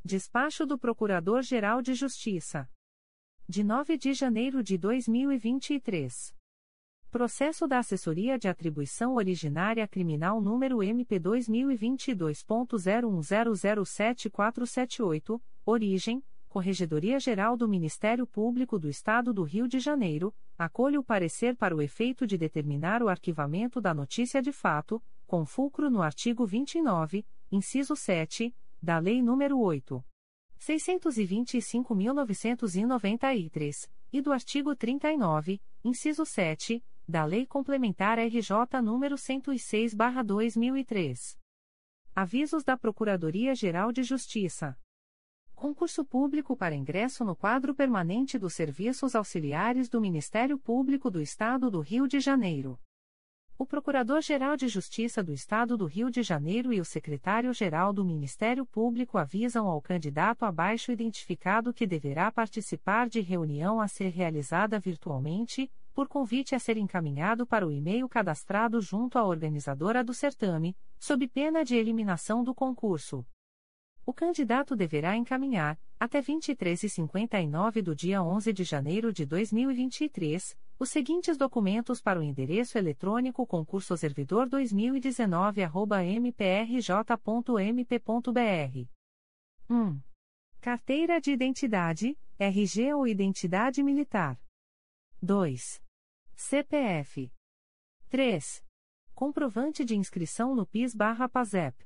Despacho do Procurador-Geral de Justiça de 9 de janeiro de 2023. Processo da Assessoria de Atribuição Originária Criminal número MP 2022.01007478, origem, Corregedoria Geral do Ministério Público do Estado do Rio de Janeiro, acolho o parecer para o efeito de determinar o arquivamento da notícia de fato, com fulcro no artigo 29, inciso 7, da Lei nº 8. 625.993, e do artigo 39, inciso 7, da Lei Complementar RJ nº 106/2003. Avisos da Procuradoria-Geral de Justiça. Concurso público para ingresso no quadro permanente dos serviços auxiliares do Ministério Público do Estado do Rio de Janeiro. O Procurador-Geral de Justiça do Estado do Rio de Janeiro e o Secretário-Geral do Ministério Público avisam ao candidato abaixo identificado que deverá participar de reunião a ser realizada virtualmente, por convite a ser encaminhado para o e-mail cadastrado junto à organizadora do certame, sob pena de eliminação do concurso. O candidato deverá encaminhar, até 23h59 do dia 11 de janeiro de 2023, os seguintes documentos para o endereço eletrônico concursoservidor2019@mprj.mp.br. 1. Carteira de identidade, RG ou identidade militar. 2. CPF. 3. Comprovante de inscrição no PIS/PASEP.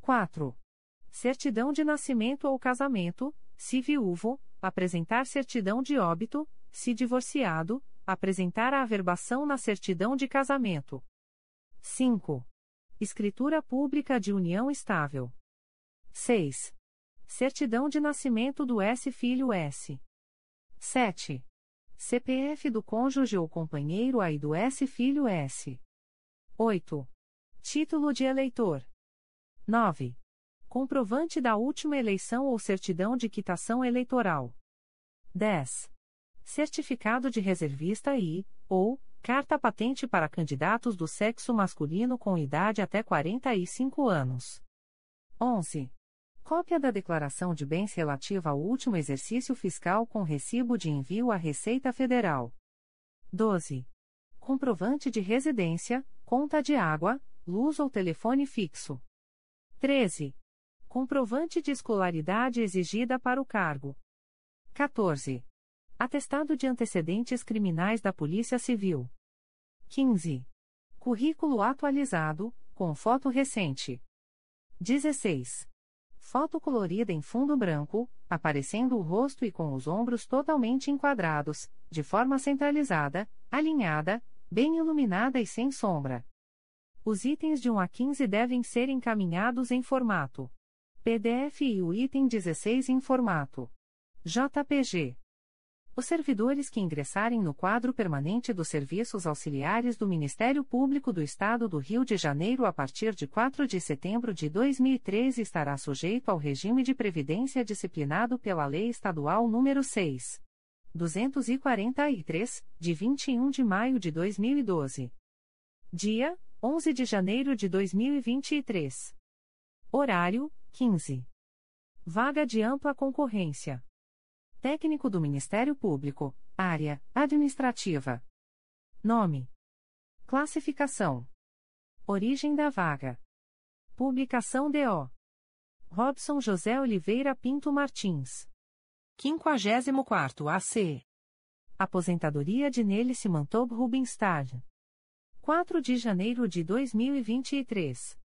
4. Certidão de nascimento ou casamento, se viúvo, apresentar certidão de óbito, se divorciado, apresentar a averbação na certidão de casamento. 5. Escritura pública de união estável. 6. Certidão de nascimento do S filho S. 7. CPF do cônjuge ou companheiro aí do S filho S. 8. Título de eleitor. 9. Comprovante da última eleição ou certidão de quitação eleitoral. 10. Certificado de reservista e, ou, carta patente para candidatos do sexo masculino com idade até 45 anos. 11. Cópia da declaração de bens relativa ao último exercício fiscal com recibo de envio à Receita Federal. 12. Comprovante de residência, conta de água, luz ou telefone fixo. 13 comprovante de escolaridade exigida para o cargo. 14. Atestado de antecedentes criminais da Polícia Civil. 15. Currículo atualizado, com foto recente. 16. Foto colorida em fundo branco, aparecendo o rosto e com os ombros totalmente enquadrados, de forma centralizada, alinhada, bem iluminada e sem sombra. Os itens de 1 a 15 devem ser encaminhados em formato PDF e o item 16 em formato JPG. Os servidores que ingressarem no quadro permanente dos serviços auxiliares do Ministério Público do Estado do Rio de Janeiro a partir de 4 de setembro de 2013 estará sujeito ao regime de previdência disciplinado pela Lei Estadual nº 6. 243, de 21 de maio de 2012. Dia: 11 de janeiro de 2023. Horário: 15. Vaga de ampla concorrência. Técnico do Ministério Público, área administrativa. Nome: Classificação: Origem da vaga. Publicação DO: Robson José Oliveira Pinto Martins. 54 AC. Aposentadoria de Nele Mantob Rubinstein. 4 de janeiro de 2023.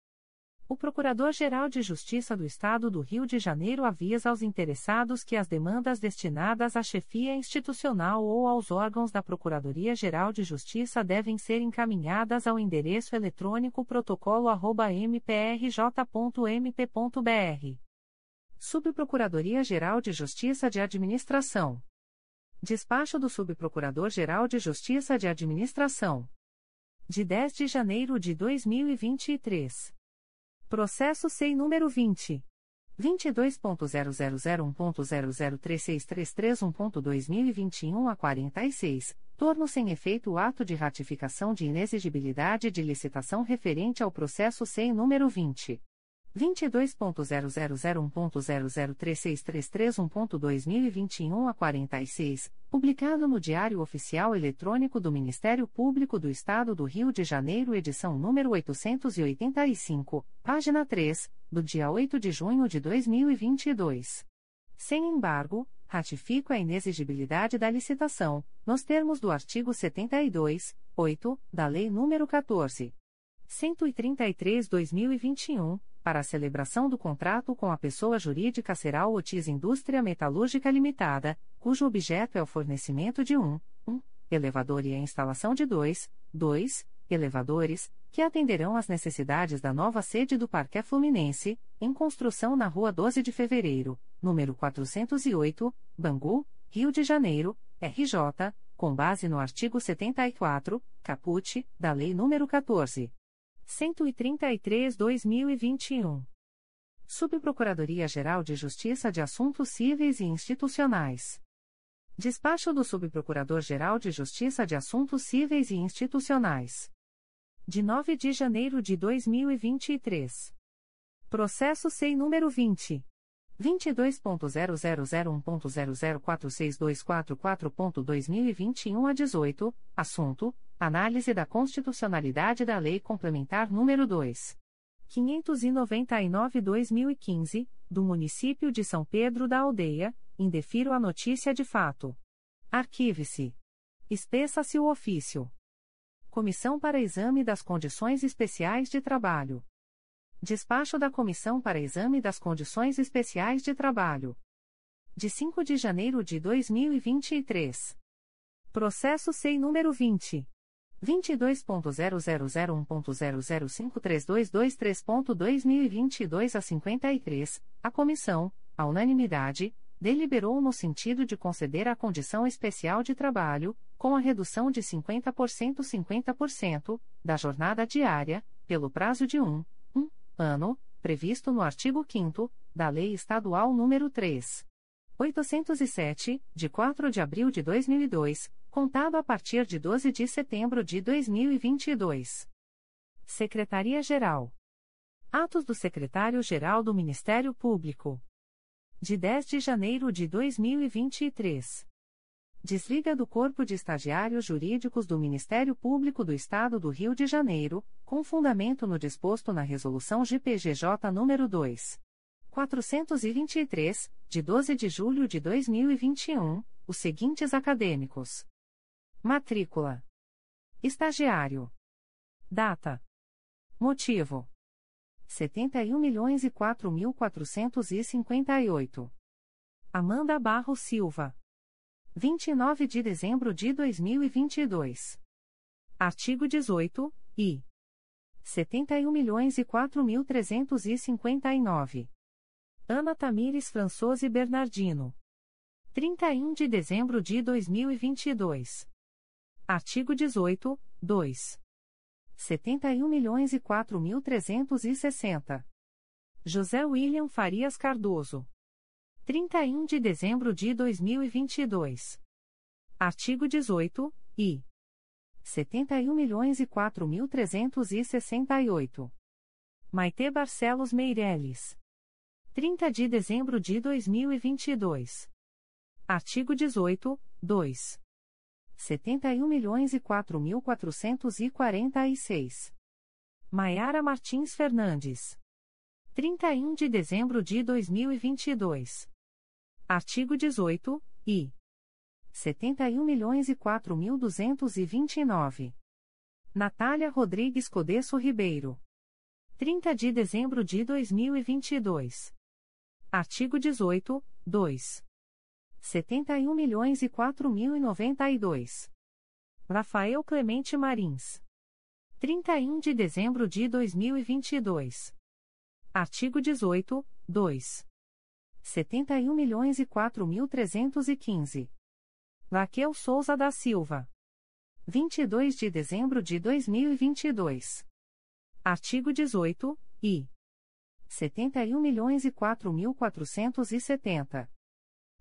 O Procurador-Geral de Justiça do Estado do Rio de Janeiro avisa aos interessados que as demandas destinadas à chefia institucional ou aos órgãos da Procuradoria-Geral de Justiça devem ser encaminhadas ao endereço eletrônico protocolo@mprj.mp.br. Subprocuradoria-Geral de Justiça de Administração. Despacho do Subprocurador-Geral de Justiça de Administração. De 10 de janeiro de 2023. Processo SEI número 20. 22.0001.0036331.2021 a 46, torno sem efeito o ato de ratificação de inexigibilidade de licitação referente ao processo SEI número 20. 22.0001.0036331.2021 a 46, publicado no Diário Oficial Eletrônico do Ministério Público do Estado do Rio de Janeiro, edição número 885, página 3, do dia 8 de junho de 2022. Sem embargo, ratifico a inexigibilidade da licitação, nos termos do artigo 72, 8, da Lei nº 14. 133/2021 para a celebração do contrato com a pessoa jurídica será o Otis Indústria Metalúrgica Limitada, cujo objeto é o fornecimento de um, um elevador e a instalação de dois, dois elevadores, que atenderão às necessidades da nova sede do Parque Fluminense, em construção na Rua 12 de Fevereiro, número 408, Bangu, Rio de Janeiro, RJ, com base no artigo 74, caput, da Lei nº 14. 133-2021. Subprocuradoria-Geral de Justiça de Assuntos Cíveis e Institucionais. Despacho do Subprocurador-Geral de Justiça de Assuntos Cíveis e Institucionais. De 9 de janeiro de 2023. Processo SEI número 20. 22.0001.0046244.2021 a 18, assunto: Análise da constitucionalidade da Lei Complementar nº 2. 599-2015, do Município de São Pedro da Aldeia, indefiro a notícia de fato. Arquive-se. Espeça-se o ofício. Comissão para Exame das Condições Especiais de Trabalho. Despacho da Comissão para Exame das Condições Especiais de Trabalho. De 5 de janeiro de 2023. Processo SEI número 20. 22.0001.0053222.2022 a 53, a Comissão, a unanimidade, deliberou no sentido de conceder a condição especial de trabalho, com a redução de 50% 50%, da jornada diária, pelo prazo de um, um ano, previsto no artigo 5 da Lei Estadual nº 3. 807, de 4 de abril de 2002, contado a partir de 12 de setembro de 2022. Secretaria-Geral. Atos do Secretário-Geral do Ministério Público de 10 de janeiro de 2023. Desliga do Corpo de Estagiários Jurídicos do Ministério Público do Estado do Rio de Janeiro, com fundamento no disposto na Resolução GPGJ nº 2. 423, de 12 de julho de 2021, os seguintes acadêmicos: Matrícula: Estagiário. Data: Motivo: 71 milhões e mil Amanda Barro Silva. 29 de dezembro de 2022. Artigo 18, I. 71 milhões e mil Ana Tamires Françoso Bernardino. 31 de dezembro de 2022. Artigo 18, 2. 71 milhões e quatro mil trezentos e sessenta. José William Farias Cardoso. 31 de dezembro de 2022. Artigo 18, I. 71 milhões. Maite Barcelos Meireles. 30 de dezembro de 2022. Artigo 18, 2. 71 milhões e quatro mil quatrocentos e quarenta e seis. Maiara Martins Fernandes. 31 de dezembro de 2022. Artigo 18, I. 71 milhões e quatro mil duzentos e vinte e nove. Natália Rodrigues Codesso Ribeiro. 30 de dezembro de 2022. Artigo 18, 2. 71 milhões e quatro mil e noventa e dois. Rafael Clemente Marins. 31 de dezembro de 2022. Artigo 18, 2. 71 milhões e quatro mil trezentos e quinze. Raquel Souza da Silva. 22 de dezembro de 2022. Artigo 18, I. 71 milhões e quatro mil quatrocentos e setenta.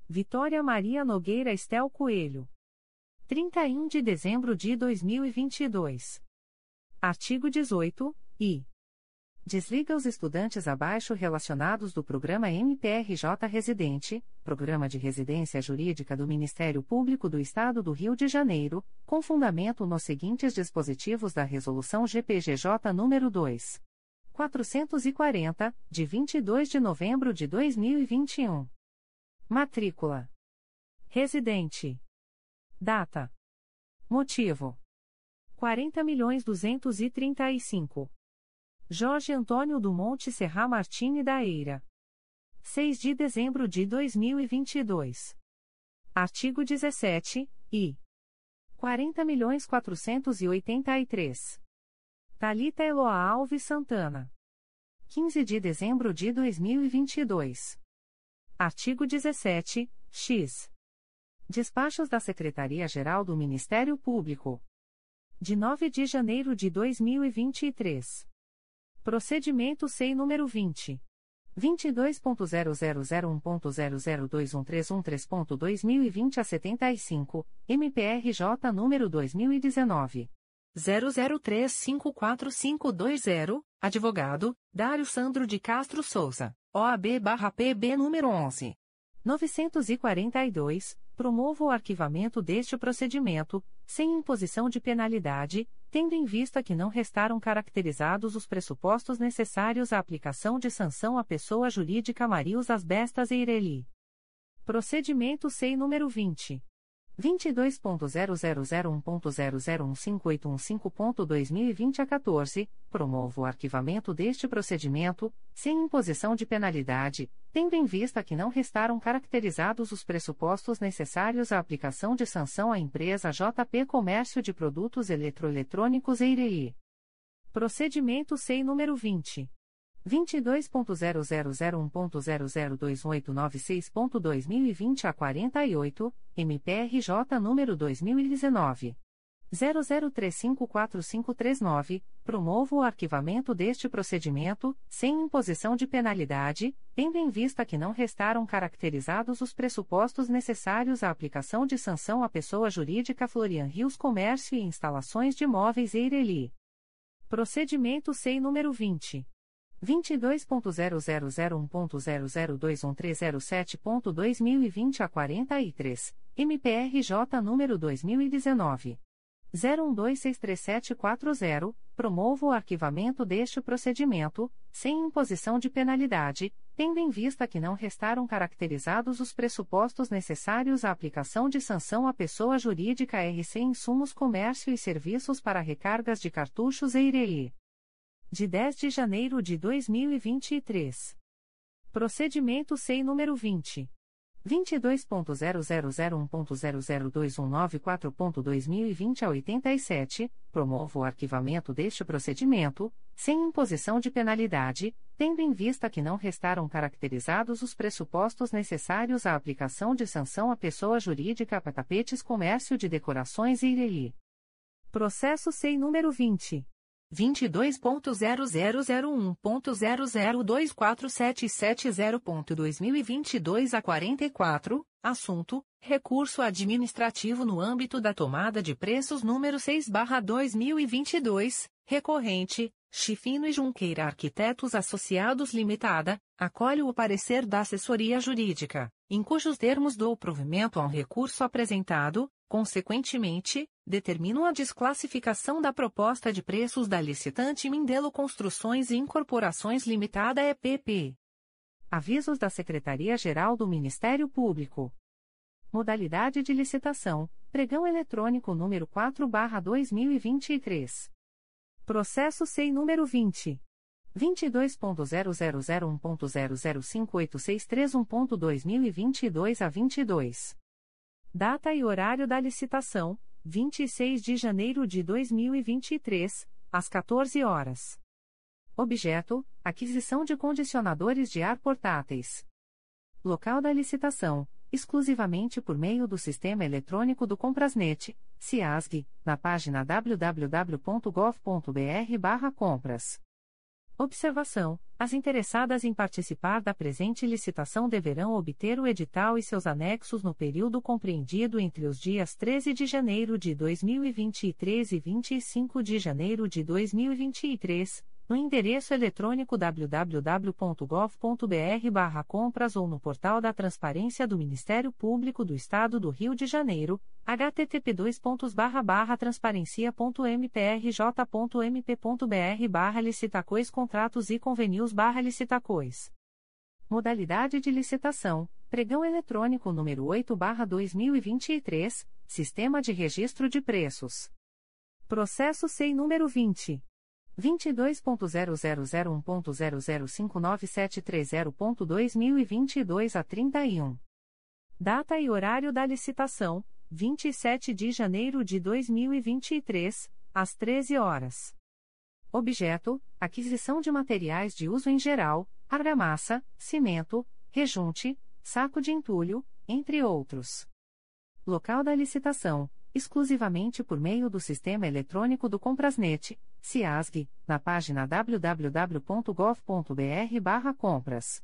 Vitória Maria Nogueira Estel Coelho. 31 de dezembro de 2022. Artigo 18, I. Desliga os estudantes abaixo relacionados do programa MPRJ Residente, Programa de Residência Jurídica do Ministério Público do Estado do Rio de Janeiro, com fundamento nos seguintes dispositivos da Resolução GPGJ nº 2. 440, de 22 de novembro de 2021. Matrícula. Residente. Data. Motivo. 40 milhões 235. Jorge Antônio do Monte Serra Martini da Eira. 6 de dezembro de 2022. Artigo 17, I. 40 milhões 483. Talita Eloa Alves Santana. 15 de dezembro de 2022. Artigo 17, x. Despachos da Secretaria-Geral do Ministério Público. De 9 de janeiro de 2023. Procedimento SEI número 20. 22.0001.0021313.2020 a 75, MPRJ número 2019. 00354520, advogado, Dário Sandro de Castro Souza. OAB-PB número 11. 942, promovo o arquivamento deste procedimento, sem imposição de penalidade, tendo em vista que não restaram caracterizados os pressupostos necessários à aplicação de sanção à pessoa jurídica Marius Asbestas Eireli. Procedimento SEI número 20. 22.0001.0015815.2020 a 14, promovo o arquivamento deste procedimento, sem imposição de penalidade, tendo em vista que não restaram caracterizados os pressupostos necessários à aplicação de sanção à empresa JP Comércio de Produtos Eletroeletrônicos EIREI. Procedimento SEI número 20. 22.0001.0028906.2020 a 48, MPRJ número 2019. 00354539, promovo o arquivamento deste procedimento, sem imposição de penalidade, tendo em vista que não restaram caracterizados os pressupostos necessários à aplicação de sanção à pessoa jurídica Florian Rios Comércio e Instalações de Móveis Eireli. Procedimento SEI número 20. 22.0001.0021307.2020 a 43, MPRJ número 2019. 01263740, promovo o arquivamento deste procedimento, sem imposição de penalidade, tendo em vista que não restaram caracterizados os pressupostos necessários à aplicação de sanção à pessoa jurídica RC Insumos Comércio e Serviços para Recargas de Cartuchos EIREI de 10 de janeiro de 2023. Procedimento SEI número 20. 22.0001.0021994.2020 a 87, promovo o arquivamento deste procedimento, sem imposição de penalidade, tendo em vista que não restaram caracterizados os pressupostos necessários à aplicação de sanção à pessoa jurídica para tapetes comércio de decorações e Ireli. Processo SEI número 20. 22.0001.0024770.2022 a 44, assunto: recurso administrativo no âmbito da tomada de preços número 6/2022, recorrente, Chifino e Junqueira Arquitetos Associados Limitada, acolhe o parecer da assessoria jurídica, em cujos termos dou provimento ao recurso apresentado, Consequentemente, determinam a desclassificação da proposta de preços da licitante Mindelo Construções e Incorporações Limitada EPP. Avisos da Secretaria-Geral do Ministério Público. Modalidade de licitação: Pregão eletrônico número 4/2023. Processo SEI número 20 22.0001.0058631.2022 a 22. Data e horário da licitação: 26 de janeiro de 2023, às 14 horas. Objeto: aquisição de condicionadores de ar portáteis. Local da licitação: exclusivamente por meio do sistema eletrônico do Comprasnet, CIASG, na página www.gov.br/compras. Observação: As interessadas em participar da presente licitação deverão obter o edital e seus anexos no período compreendido entre os dias 13 de janeiro de 2023 e 25 de janeiro de 2023 no endereço eletrônico www.gov.br/compras ou no portal da Transparência do Ministério Público do Estado do Rio de Janeiro, http://transparencia.mprj.mp.br/licitacois contratos e convenios/licitacois. Modalidade de licitação: Pregão eletrônico número 8/2023, Sistema de Registro de Preços. Processo SEI número 20 22.0001.0059730.2022 a 31. Data e horário da licitação: 27 de janeiro de 2023, às 13 horas. Objeto: aquisição de materiais de uso em geral, argamassa, cimento, rejunte, saco de entulho, entre outros. Local da licitação: exclusivamente por meio do sistema eletrônico do Comprasnet, CIASG, na página www.gov.br/compras.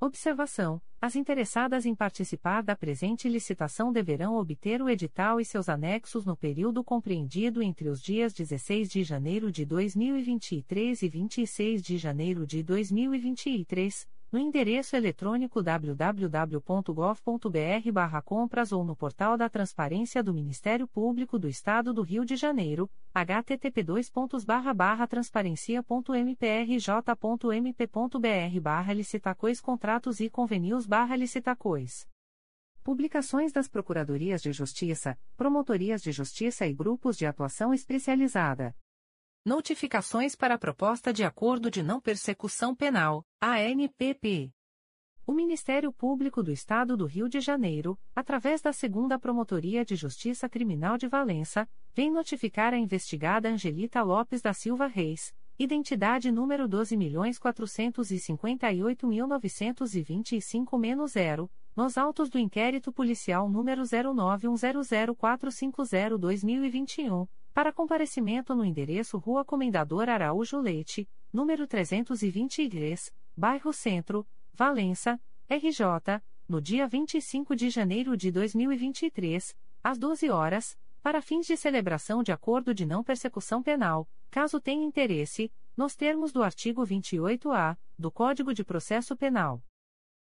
Observação: As interessadas em participar da presente licitação deverão obter o edital e seus anexos no período compreendido entre os dias 16 de janeiro de 2023 e 26 de janeiro de 2023 no endereço eletrônico www.gov.br/compras ou no portal da Transparência do Ministério Público do Estado do Rio de Janeiro, http://transparencia.mprj.mp.br/licitacois contratos e convenios/licitacois. Publicações das Procuradorias de Justiça, Promotorias de Justiça e Grupos de Atuação Especializada. Notificações para a Proposta de Acordo de Não Persecução Penal, ANPP. O Ministério Público do Estado do Rio de Janeiro, através da Segunda Promotoria de Justiça Criminal de Valença, vem notificar a investigada Angelita Lopes da Silva Reis, identidade número 12.458.925-0, nos autos do inquérito policial número 09100450-2021 para comparecimento no endereço Rua Comendador Araújo Leite, número 323, Bairro Centro, Valença, RJ, no dia 25 de janeiro de 2023, às 12 horas, para fins de celebração de acordo de não persecução penal, caso tenha interesse, nos termos do artigo 28-A do Código de Processo Penal.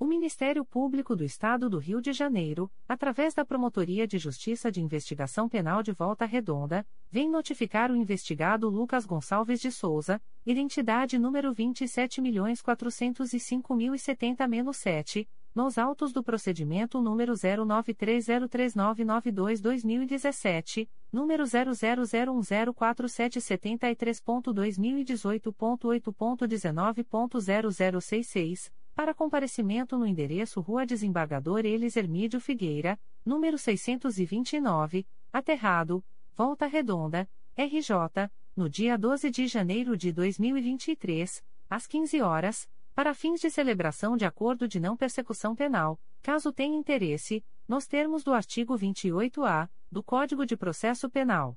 O Ministério Público do Estado do Rio de Janeiro, através da Promotoria de Justiça de Investigação Penal de Volta Redonda, vem notificar o investigado Lucas Gonçalves de Souza, identidade número 27.405.070-7, nos autos do procedimento número 09303992-2017, número 0001047733.2018.8.19.0066, para comparecimento no endereço Rua Desembargador Elis Hermídio Figueira, número 629, Aterrado, Volta Redonda, RJ, no dia 12 de janeiro de 2023, às 15 horas, para fins de celebração de acordo de não persecução penal, caso tenha interesse, nos termos do artigo 28-A do Código de Processo Penal.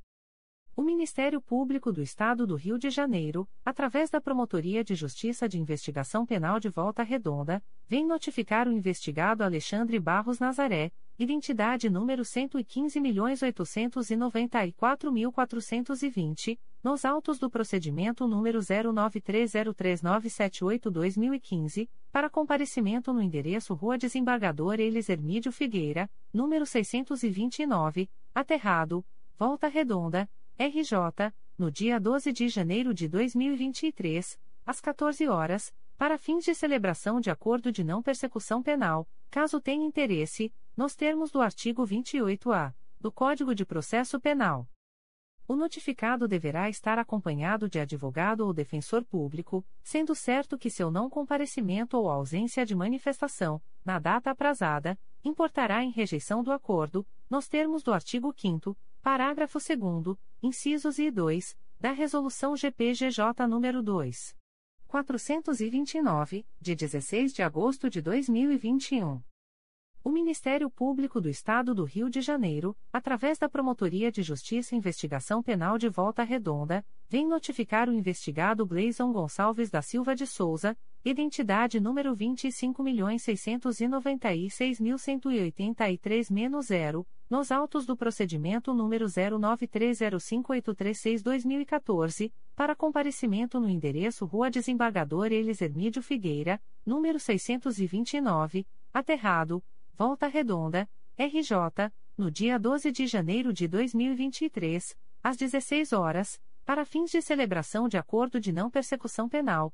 O Ministério Público do Estado do Rio de Janeiro, através da Promotoria de Justiça de Investigação Penal de Volta Redonda, vem notificar o investigado Alexandre Barros Nazaré, identidade número 115.894.420, nos autos do procedimento número 09303978-2015, para comparecimento no endereço Rua Desembargador Elis Hermídio Figueira, número 629, Aterrado, Volta Redonda, RJ, no dia 12 de janeiro de 2023, às 14 horas, para fins de celebração de acordo de não persecução penal, caso tenha interesse, nos termos do artigo 28-A do Código de Processo Penal. O notificado deverá estar acompanhado de advogado ou defensor público, sendo certo que seu não comparecimento ou ausência de manifestação, na data aprazada, importará em rejeição do acordo, nos termos do artigo 5 Parágrafo 2 incisos e 2, da Resolução GPGJ nº 2. 429, de 16 de agosto de 2021. O Ministério Público do Estado do Rio de Janeiro, através da Promotoria de Justiça e Investigação Penal de Volta Redonda, vem notificar o investigado Gleison Gonçalves da Silva de Souza, identidade número 25.696.183-0, nos autos do procedimento número 09305836-2014, para comparecimento no endereço Rua Desembargador Elis Hermídio Figueira, número 629, Aterrado, Volta Redonda, RJ, no dia 12 de janeiro de 2023, às 16 horas, para fins de celebração de acordo de não persecução penal,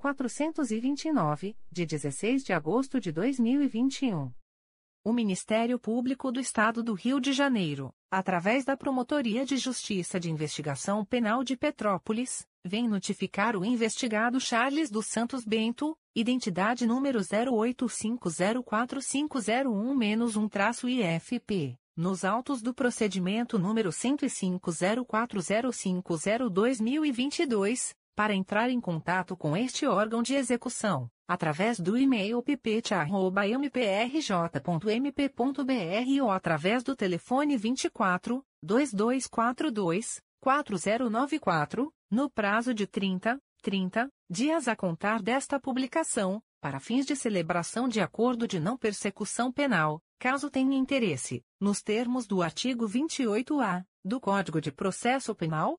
429, de 16 de agosto de 2021. O Ministério Público do Estado do Rio de Janeiro, através da Promotoria de Justiça de Investigação Penal de Petrópolis, vem notificar o investigado Charles dos Santos Bento, identidade número 08504501-1-IFP, nos autos do procedimento número 105.040502022, para entrar em contato com este órgão de execução através do e-mail pipete@mprj.mp.br ou através do telefone 24 2242 4094, no prazo de 30, 30 dias a contar desta publicação, para fins de celebração de acordo de não persecução penal, caso tenha interesse, nos termos do artigo 28-A do Código de Processo Penal,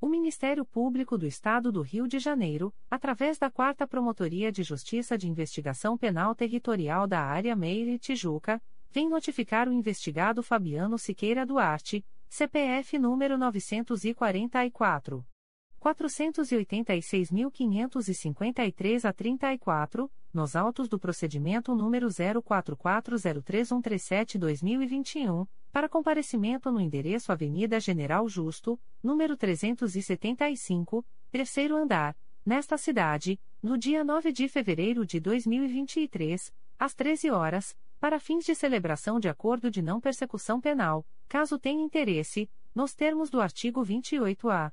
O Ministério Público do Estado do Rio de Janeiro, através da Quarta Promotoria de Justiça de Investigação Penal Territorial da Área Meire Tijuca, vem notificar o investigado Fabiano Siqueira Duarte, CPF número 944. 486.553 a 34, nos autos do procedimento número 04403137-2021, para comparecimento no endereço Avenida General Justo, número 375, terceiro andar, nesta cidade, no dia 9 de fevereiro de 2023, às 13 horas, para fins de celebração de acordo de não persecução penal, caso tenha interesse, nos termos do artigo 28-A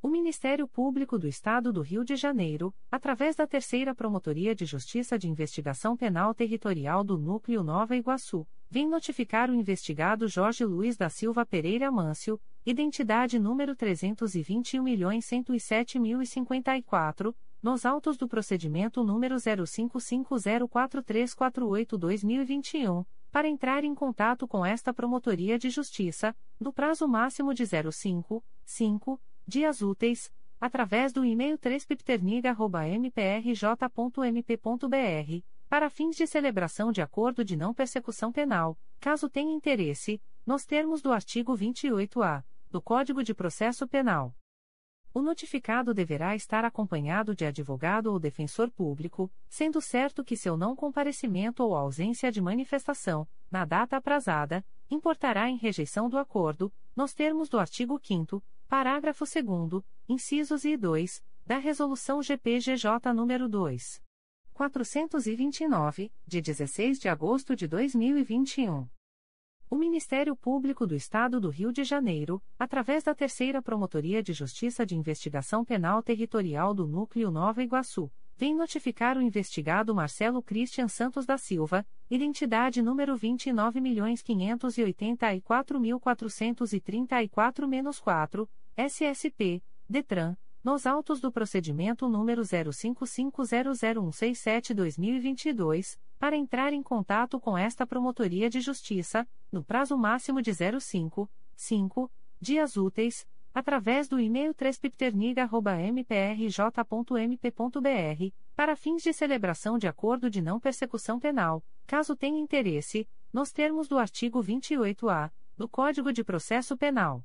O Ministério Público do Estado do Rio de Janeiro, através da Terceira Promotoria de Justiça de Investigação Penal Territorial do Núcleo Nova Iguaçu, vem notificar o investigado Jorge Luiz da Silva Pereira Mâncio, identidade número 320.107.054, nos autos do procedimento número 05504348-2021, para entrar em contato com esta Promotoria de Justiça, no prazo máximo de 05, 5, dias úteis, através do e-mail 3pipterniga.mprj.mp.br, para fins de celebração de acordo de não persecução penal, caso tenha interesse, nos termos do artigo 28-A do Código de Processo Penal. O notificado deverá estar acompanhado de advogado ou defensor público, sendo certo que seu não comparecimento ou ausência de manifestação, na data aprazada, importará em rejeição do acordo, nos termos do artigo 5 Parágrafo 2 incisos e 2, da Resolução GPGJ nº 2. 429, de 16 de agosto de 2021. O Ministério Público do Estado do Rio de Janeiro, através da Terceira Promotoria de Justiça de Investigação Penal Territorial do Núcleo Nova Iguaçu, vem notificar o investigado Marcelo Christian Santos da Silva, identidade número 29.584.434-4, SSP, DETRAN, nos autos do procedimento número 05500167-2022, para entrar em contato com esta Promotoria de Justiça, no prazo máximo de 05, 5, dias úteis, através do e-mail 3pipterniga.mprj.mp.br, para fins de celebração de acordo de não persecução penal, caso tenha interesse, nos termos do artigo 28-A do Código de Processo Penal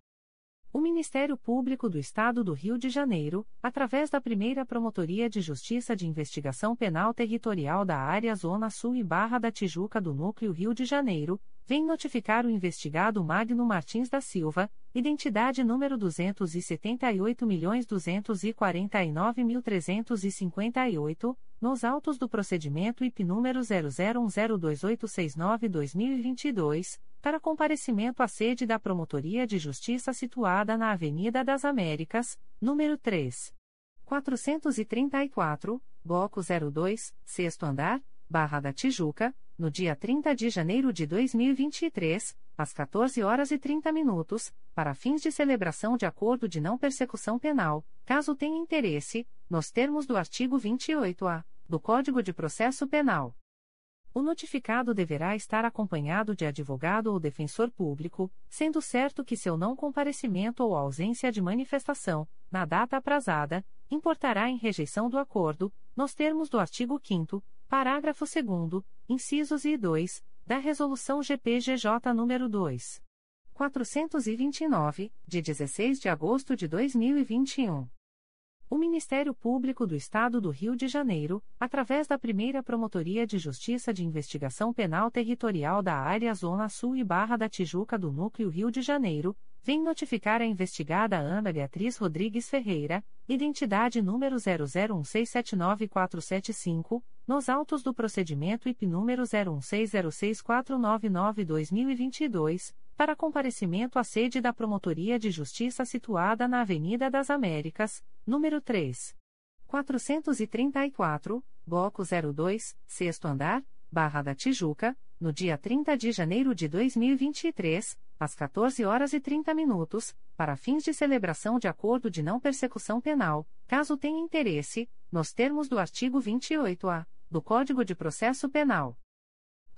O Ministério Público do Estado do Rio de Janeiro, através da primeira Promotoria de Justiça de Investigação Penal Territorial da Área Zona Sul e Barra da Tijuca do Núcleo Rio de Janeiro, vem notificar o investigado Magno Martins da Silva, identidade número 278.249.358, nos autos do procedimento IP número 00102869-2022 para comparecimento à sede da Promotoria de Justiça situada na Avenida das Américas, número 3. 434, Bloco 02, sexto andar, Barra da Tijuca, no dia 30 de janeiro de 2023, às 14 horas e 30 minutos, para fins de celebração de acordo de não persecução penal, caso tenha interesse, nos termos do artigo 28-A do Código de Processo Penal. O notificado deverá estar acompanhado de advogado ou defensor público, sendo certo que seu não comparecimento ou ausência de manifestação, na data aprazada, importará em rejeição do acordo, nos termos do artigo 5 parágrafo 2 incisos e 2, da Resolução GPGJ nº 2. 429, de 16 de agosto de 2021. O Ministério Público do Estado do Rio de Janeiro, através da primeira Promotoria de Justiça de Investigação Penal Territorial da Área Zona Sul e Barra da Tijuca do Núcleo Rio de Janeiro, vem notificar a investigada Ana Beatriz Rodrigues Ferreira, identidade número 0016794475, nos autos do procedimento IP número 01606499-2022, para comparecimento à sede da Promotoria de Justiça situada na Avenida das Américas, número 3. 434, Bloco 02, sexto andar, Barra da Tijuca, no dia 30 de janeiro de 2023, às 14 horas e 30 minutos, para fins de celebração de acordo de não persecução penal, caso tenha interesse, nos termos do artigo 28-A do Código de Processo Penal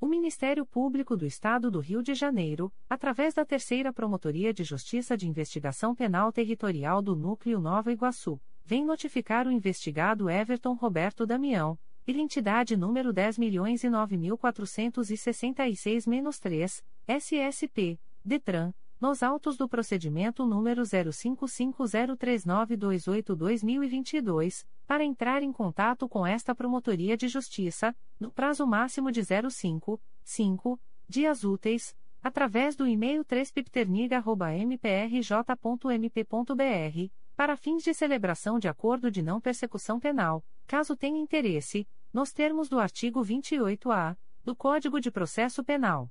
O Ministério Público do Estado do Rio de Janeiro, através da Terceira Promotoria de Justiça de Investigação Penal Territorial do Núcleo Nova Iguaçu, vem notificar o investigado Everton Roberto Damião, identidade número 10.009.466-3, SSP, DETRAN, nos autos do procedimento número 05503928-2022, para entrar em contato com esta Promotoria de Justiça, no prazo máximo de 05, 5, dias úteis, através do e-mail 3pipterniga.mprj.mp.br, para fins de celebração de acordo de não persecução penal, caso tenha interesse, nos termos do artigo 28-A do Código de Processo Penal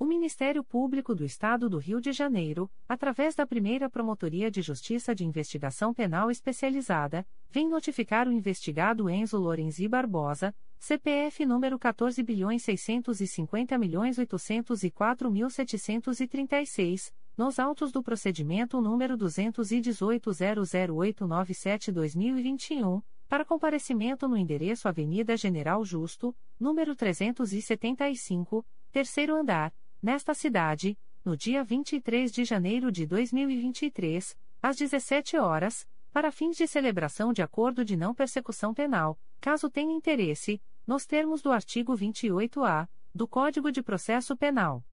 O Ministério Público do Estado do Rio de Janeiro, através da primeira Promotoria de Justiça de Investigação Penal Especializada, vem notificar o investigado Enzo Lorenzi Barbosa, CPF número 14.650.804.736, nos autos do procedimento número 218.00897-2021, para comparecimento no endereço Avenida General Justo, número 375, terceiro andar nesta cidade, no dia 23 de janeiro de 2023, às 17 horas, para fins de celebração de acordo de não persecução penal, caso tenha interesse, nos termos do artigo 28-A do Código de Processo Penal.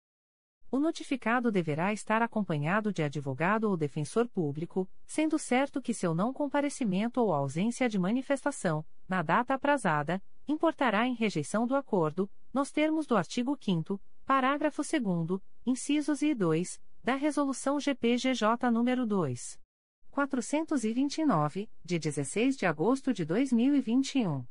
O notificado deverá estar acompanhado de advogado ou defensor público, sendo certo que seu não comparecimento ou ausência de manifestação, na data aprazada, importará em rejeição do acordo, nos termos do artigo 5 parágrafo 2 incisos e 2, da Resolução GPGJ nº 2. 429, de 16 de agosto de 2021.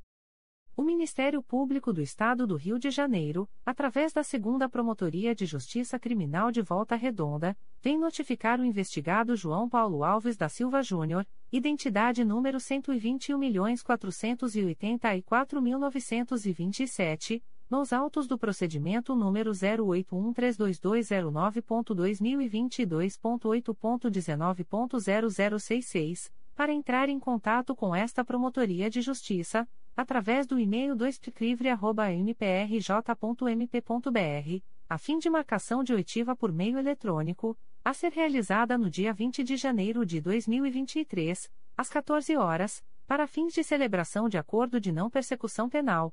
O Ministério Público do Estado do Rio de Janeiro, através da Segunda Promotoria de Justiça Criminal de Volta Redonda, vem notificar o investigado João Paulo Alves da Silva Júnior, identidade número 121.484.927, nos autos do procedimento número 0813229.2022.8.19.0066, para entrar em contato com esta Promotoria de Justiça, através do e-mail 2pcrivre.mprj.mp.br, a fim de marcação de oitiva por meio eletrônico, a ser realizada no dia 20 de janeiro de 2023, às 14 horas, para fins de celebração de acordo de não persecução penal,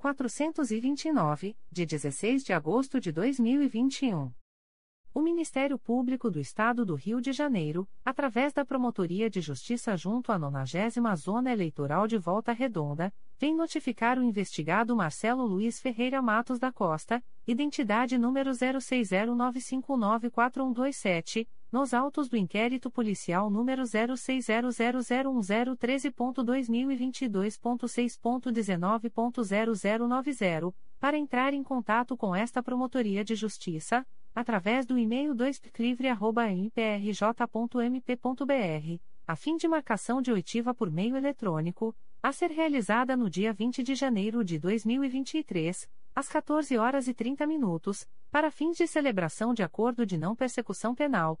429, de 16 de agosto de 2021. O Ministério Público do Estado do Rio de Janeiro, através da Promotoria de Justiça junto à 90 Zona Eleitoral de Volta Redonda, vem notificar o investigado Marcelo Luiz Ferreira Matos da Costa, identidade número 0609594127, nos autos do inquérito policial número 06001013.2022.6.19.0090, para entrar em contato com esta Promotoria de Justiça através do e-mail 2pcrivre.mprj.mp.br, a fim de marcação de oitiva por meio eletrônico, a ser realizada no dia 20 de janeiro de 2023, às 14 horas e 30 minutos, para fins de celebração de acordo de não persecução penal,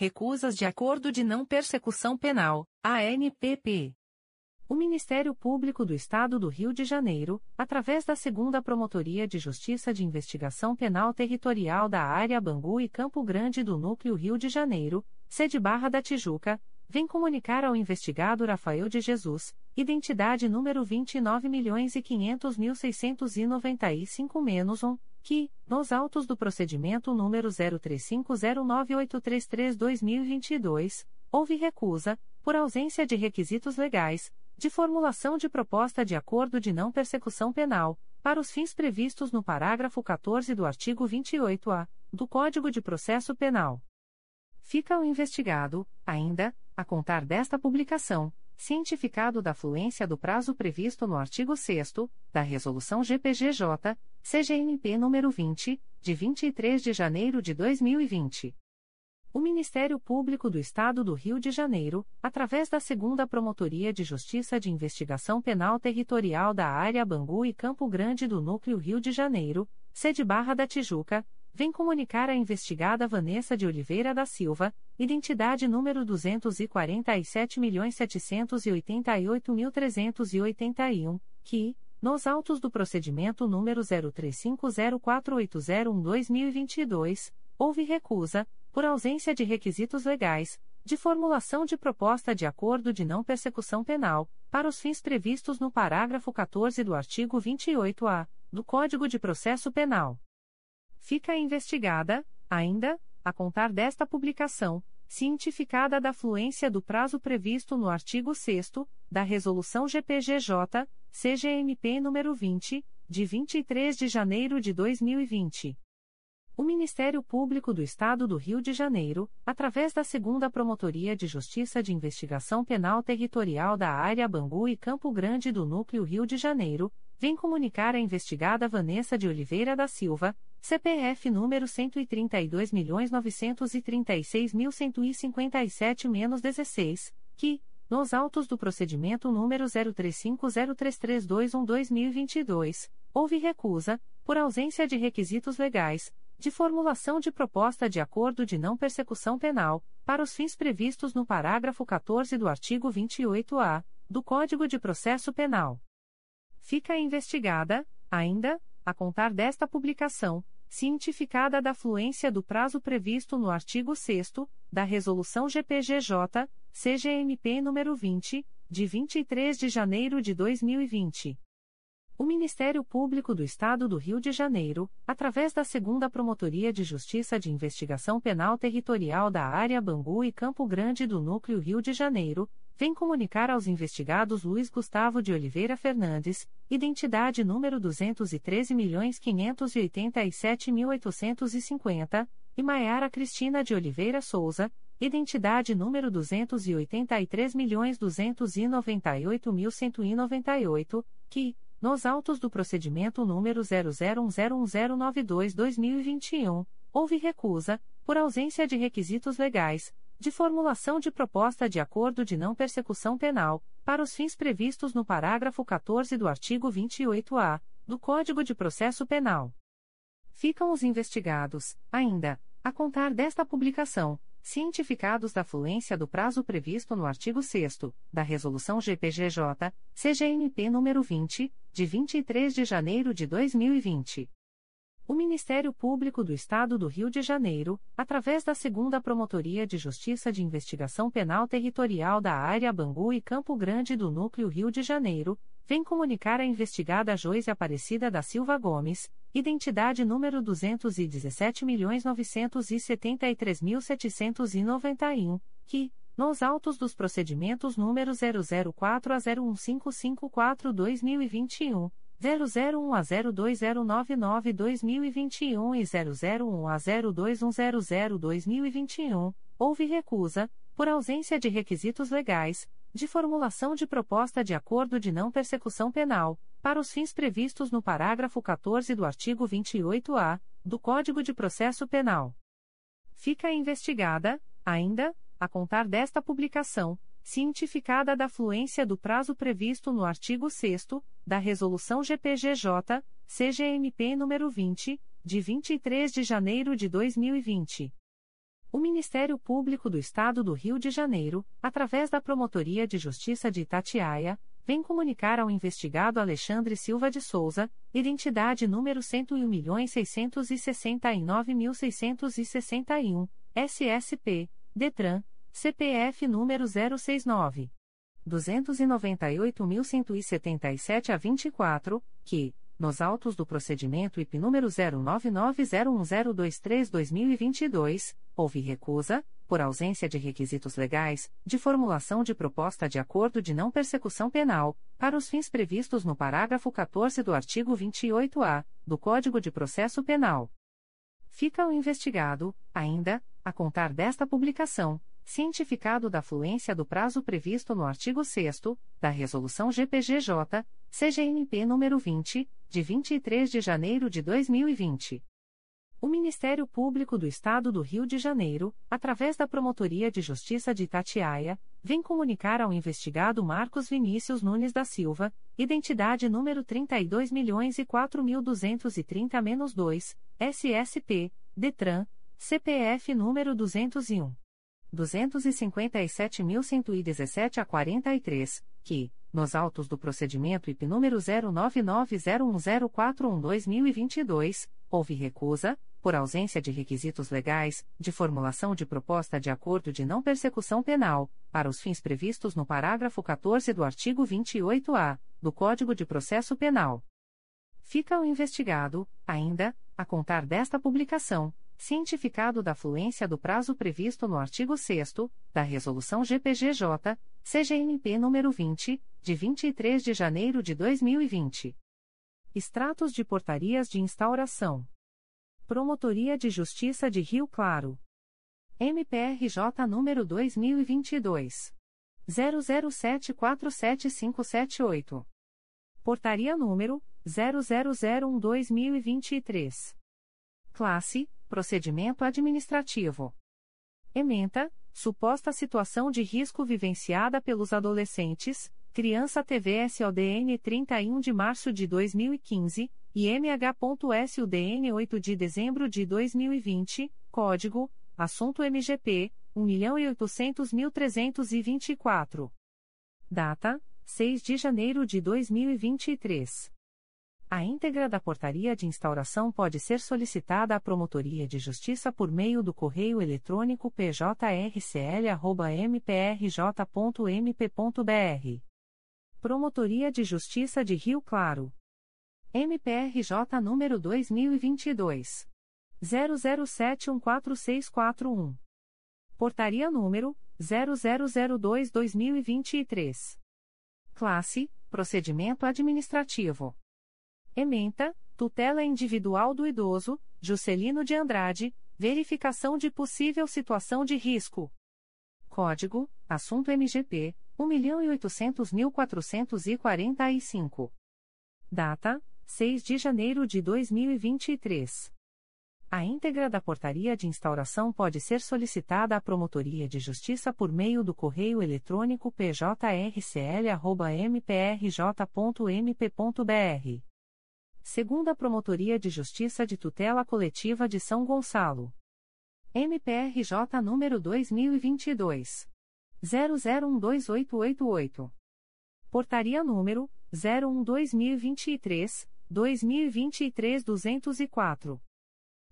Recusas de Acordo de Não Persecução Penal, ANPP. O Ministério Público do Estado do Rio de Janeiro, através da Segunda Promotoria de Justiça de Investigação Penal Territorial da Área Bangu e Campo Grande do Núcleo Rio de Janeiro, sede Barra da Tijuca, vem comunicar ao investigado Rafael de Jesus, identidade número 29.500.695-1, que, nos autos do procedimento número 03509833-2022, houve recusa, por ausência de requisitos legais, de formulação de proposta de acordo de não persecução penal, para os fins previstos no parágrafo 14 do artigo 28-A do Código de Processo Penal. Fica o investigado, ainda, a contar desta publicação, cientificado da fluência do prazo previsto no artigo 6 da Resolução GPGJ, CGNP nº 20, de 23 de janeiro de 2020. O Ministério Público do Estado do Rio de Janeiro, através da Segunda Promotoria de Justiça de Investigação Penal Territorial da Área Bangu e Campo Grande do Núcleo Rio de Janeiro, sede Barra da Tijuca, vem comunicar a investigada Vanessa de Oliveira da Silva, identidade número 247.788.381, que, nos autos do procedimento número 03504801-2022, houve recusa, por ausência de requisitos legais, de formulação de proposta de acordo de não persecução penal, para os fins previstos no parágrafo 14 do artigo 28-A do Código de Processo Penal. Fica investigada, ainda, a contar desta publicação, cientificada da fluência do prazo previsto no artigo 6 da Resolução GPGJ, CGMP nº 20, de 23 de janeiro de 2020. O Ministério Público do Estado do Rio de Janeiro, através da Segunda Promotoria de Justiça de Investigação Penal Territorial da Área Bangu e Campo Grande do Núcleo Rio de Janeiro, vem comunicar a investigada Vanessa de Oliveira da Silva, CPF número 132.936.157-16, que, nos autos do procedimento número 03503321-2022, houve recusa, por ausência de requisitos legais, de formulação de proposta de acordo de não persecução penal, para os fins previstos no parágrafo 14 do artigo 28-A do Código de Processo Penal. Fica investigada, ainda, a contar desta publicação, cientificada da fluência do prazo previsto no artigo 6 da Resolução GPGJ, CGMP nº 20, de 23 de janeiro de 2020. O Ministério Público do Estado do Rio de Janeiro, através da Segunda Promotoria de Justiça de Investigação Penal Territorial da Área Bangu e Campo Grande do Núcleo Rio de Janeiro, vem comunicar aos investigados Luiz Gustavo de Oliveira Fernandes, identidade número 213.587.850, e Maiara Cristina de Oliveira Souza, identidade número 283.298.198, que, nos autos do procedimento número 00101092-2021, houve recusa, por ausência de requisitos legais, de formulação de proposta de acordo de não persecução penal, para os fins previstos no parágrafo 14 do artigo 28-A do Código de Processo Penal. Ficam os investigados, ainda, a contar desta publicação cientificados da fluência do prazo previsto no artigo 6 da Resolução GPGJ, CGNP nº 20, de 23 de janeiro de 2020. O Ministério Público do Estado do Rio de Janeiro, através da Segunda Promotoria de Justiça de Investigação Penal Territorial da Área Bangu e Campo Grande do Núcleo Rio de Janeiro, vem comunicar a investigada Joyce Aparecida da Silva Gomes, identidade número 217.973.791, que, nos autos dos procedimentos número 004 a 015554-2021, 001 a 020999-2021 e 001 a 021000-2021, houve recusa, por ausência de requisitos legais, de formulação de proposta de acordo de não persecução penal, para os fins previstos no parágrafo 14 do artigo 28-A do Código de Processo Penal. Fica investigada, ainda, a contar desta publicação, cientificada da fluência do prazo previsto no artigo 6 da Resolução GPGJ, CGMP nº 20, de 23 de janeiro de 2020. O Ministério Público do Estado do Rio de Janeiro, através da Promotoria de Justiça de Itatiaia, vem comunicar ao investigado Alexandre Silva de Souza, identidade número 101.669.661, SSP, DETRAN, CPF número 069. 298.177 a 24, que, nos autos do procedimento IP número 09901023-2022, houve recusa, por ausência de requisitos legais, de formulação de proposta de acordo de não persecução penal, para os fins previstos no parágrafo 14 do artigo 28-A do Código de Processo Penal. Fica o investigado, ainda, a contar desta publicação, cientificado da fluência do prazo previsto no artigo 6 da Resolução GPGJ, CGNP nº 20, de 23 de janeiro de 2020. O Ministério Público do Estado do Rio de Janeiro, através da Promotoria de Justiça de Itatiaia, vem comunicar ao investigado Marcos Vinícius Nunes da Silva, identidade número 32.004.230-2, SSP, DETRAN, CPF número 201. 257.117 a 43, que, nos autos do procedimento IP número 09901041-2022, houve recusa, por ausência de requisitos legais, de formulação de proposta de acordo de não persecução penal, para os fins previstos no parágrafo 14 do artigo 28-A do Código de Processo Penal. Fica o investigado, ainda, a contar desta publicação, cientificado da fluência do prazo previsto no artigo 6 da Resolução GPGJ, CGNP nº 20, de 23 de janeiro de 2020. Extratos de portarias de instauração. Promotoria de Justiça de Rio Claro. MPRJ número 2022 00747578. Portaria número 0001/2023. Classe: Procedimento administrativo. Ementa: Suposta situação de risco vivenciada pelos adolescentes, criança TVSODN 31 de março de 2015 e MH.SUDN 8 de dezembro de 2020, código: Assunto MGP 1.800.324. Data: 6 de janeiro de 2023. A íntegra da portaria de instauração pode ser solicitada à Promotoria de Justiça por meio do correio eletrônico pjrcl.mprj.mp.br. Promotoria de Justiça de Rio Claro. MPRJ número 2022. 00714641. Portaria número 0002-2023. Classe: Procedimento Administrativo. Ementa: Tutela Individual do Idoso, Juscelino de Andrade, Verificação de possível situação de risco. Código: Assunto MGP 1.800.445. Data: 6 de janeiro de 2023. A íntegra da portaria de instauração pode ser solicitada à Promotoria de Justiça por meio do correio eletrônico pjrcl.mprj.mp.br. Segunda Promotoria de Justiça de Tutela Coletiva de São Gonçalo. MPRJ número 2022. 00128888. Portaria número 01/2023, 2023-204.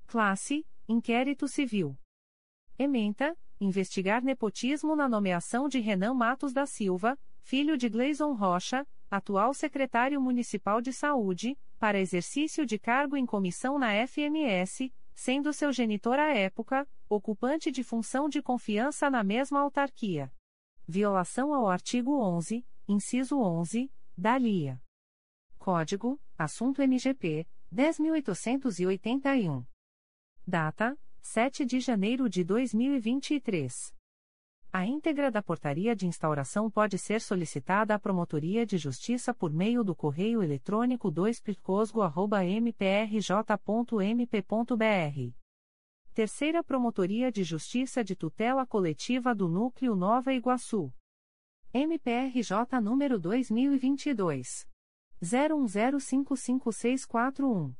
Classe: Inquérito Civil. Ementa: Investigar nepotismo na nomeação de Renan Matos da Silva, filho de Gleison Rocha, atual secretário municipal de saúde, para exercício de cargo em comissão na FMS, sendo seu genitor à época, ocupante de função de confiança na mesma autarquia. Violação ao artigo 11, inciso 11, da LIA. Código: Assunto MGP 10881. Data: 7 de janeiro de 2023. A íntegra da portaria de instauração pode ser solicitada à Promotoria de Justiça por meio do correio eletrônico 2picosgo.mprj.mp.br. Terceira Promotoria de Justiça de Tutela Coletiva do Núcleo Nova Iguaçu. MPRJ número 2022. 01055641.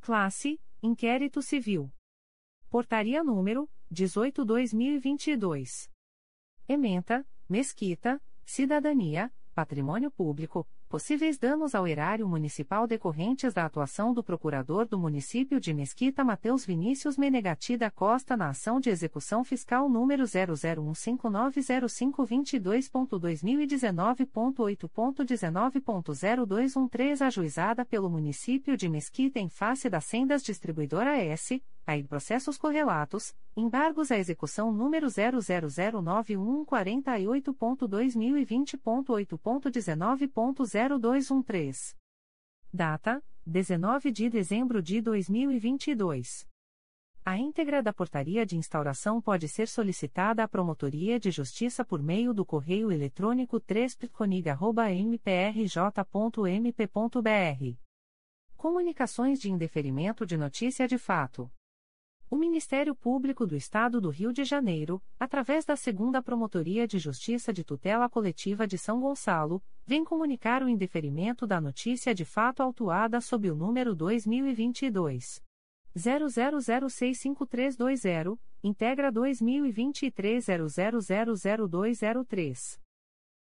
Classe: Inquérito Civil. Portaria número 18/2022. Ementa: Mesquita, Cidadania, Patrimônio Público, possíveis danos ao erário municipal decorrentes da atuação do procurador do município de Mesquita Mateus Vinícius Menegati da Costa na ação de execução fiscal número 001590522.2019.8.19.0213 ajuizada pelo município de Mesquita em face das sendas distribuidora S, aí processos correlatos, embargos à execução número 0009148.2020.8.19.0 0213. Data: 19 de dezembro de 2022. A íntegra da portaria de instauração pode ser solicitada à Promotoria de Justiça por meio do correio eletrônico 3 Comunicações de indeferimento de notícia de fato. O Ministério Público do Estado do Rio de Janeiro, através da Segunda Promotoria de Justiça de Tutela Coletiva de São Gonçalo, vem comunicar o indeferimento da notícia de fato autuada sob o número 2022 00065320, integra 2023 00000203.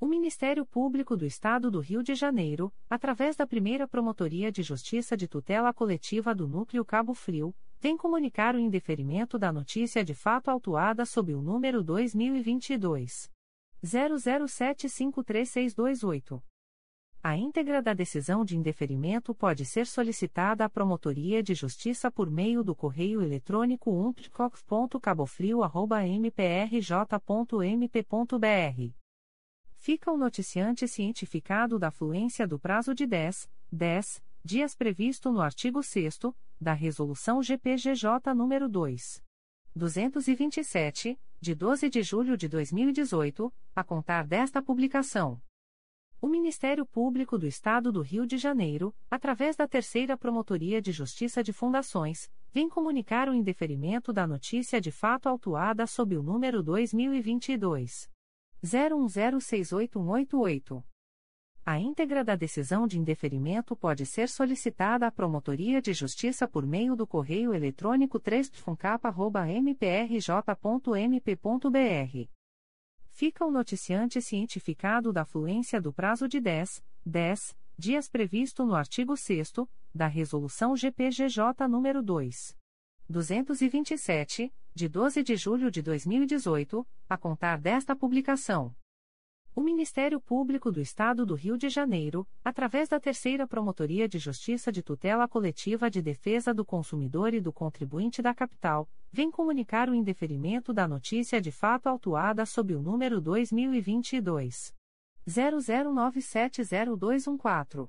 O Ministério Público do Estado do Rio de Janeiro, através da primeira Promotoria de Justiça de Tutela Coletiva do Núcleo Cabo Frio, vem comunicar o indeferimento da notícia de fato autuada sob o número 2022 00753628. A íntegra da decisão de indeferimento pode ser solicitada à Promotoria de Justiça por meio do correio eletrônico umptcoc.caboFrio.mprj.mp.br. Fica o noticiante cientificado da fluência do prazo de 10, 10 dias previsto no artigo 6 da Resolução GPGJ nº 2. 227, de 12 de julho de 2018, a contar desta publicação. O Ministério Público do Estado do Rio de Janeiro, através da Terceira Promotoria de Justiça de Fundações, vem comunicar o indeferimento da notícia de fato autuada sob o número 2022 01068188. A íntegra da decisão de indeferimento pode ser solicitada à Promotoria de Justiça por meio do correio eletrônico 3 Fica o noticiante cientificado da fluência do prazo de 10, 10 dias previsto no artigo 6 da Resolução GPGJ nº 2. 227, de 12 de julho de 2018, a contar desta publicação. O Ministério Público do Estado do Rio de Janeiro, através da Terceira Promotoria de Justiça de Tutela Coletiva de Defesa do Consumidor e do Contribuinte da Capital, vem comunicar o indeferimento da notícia de fato autuada sob o número 2022 00970214.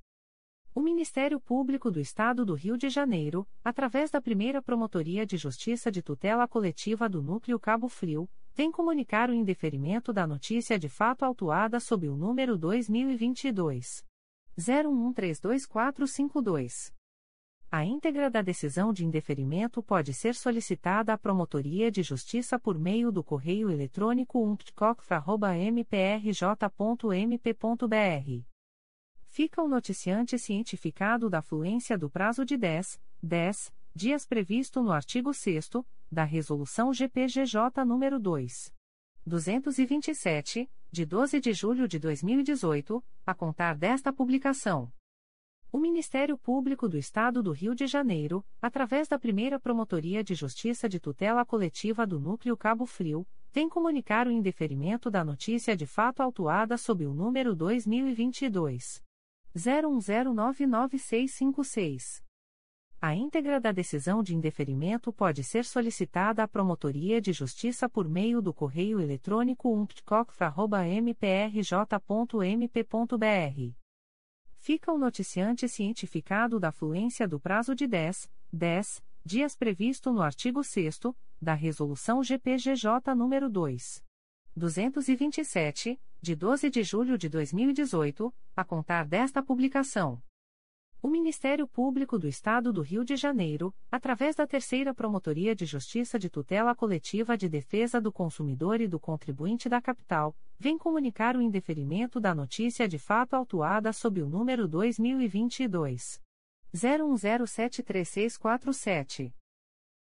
O Ministério Público do Estado do Rio de Janeiro, através da primeira Promotoria de Justiça de Tutela Coletiva do Núcleo Cabo Frio, vem comunicar o indeferimento da notícia de fato autuada sob o número 2022 01132452. A íntegra da decisão de indeferimento pode ser solicitada à Promotoria de Justiça por meio do correio eletrônico umptcoc.mprj.mp.br. Fica o noticiante cientificado da fluência do prazo de 10, 10 dias previsto no artigo 6 da Resolução GPGJ nº 2. 227, de 12 de julho de 2018, a contar desta publicação. O Ministério Público do Estado do Rio de Janeiro, através da primeira Promotoria de Justiça de Tutela Coletiva do Núcleo Cabo Frio, vem comunicar o indeferimento da notícia de fato autuada sob o número 2022 01099656. A íntegra da decisão de indeferimento pode ser solicitada à Promotoria de Justiça por meio do correio eletrônico umptcoc.mprj.mp.br. Fica o noticiante cientificado da fluência do prazo de 10, 10 dias previsto no artigo 6 da Resolução GPGJ nº 2. 227, de 12 de julho de 2018, a contar desta publicação. O Ministério Público do Estado do Rio de Janeiro, através da Terceira Promotoria de Justiça de Tutela Coletiva de Defesa do Consumidor e do Contribuinte da Capital, vem comunicar o indeferimento da notícia de fato autuada sob o número 2022 01073647.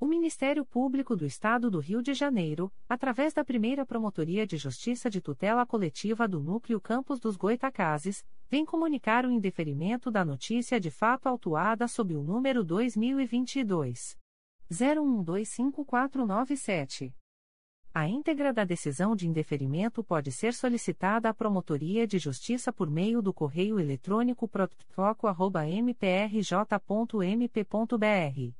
O Ministério Público do Estado do Rio de Janeiro, através da primeira Promotoria de Justiça de Tutela Coletiva do Núcleo Campos dos Goitacazes, vem comunicar o indeferimento da notícia de fato autuada sob o número 2022 01125497. A íntegra da decisão de indeferimento pode ser solicitada à Promotoria de Justiça por meio do correio eletrônico protfoco.mprj.mp.br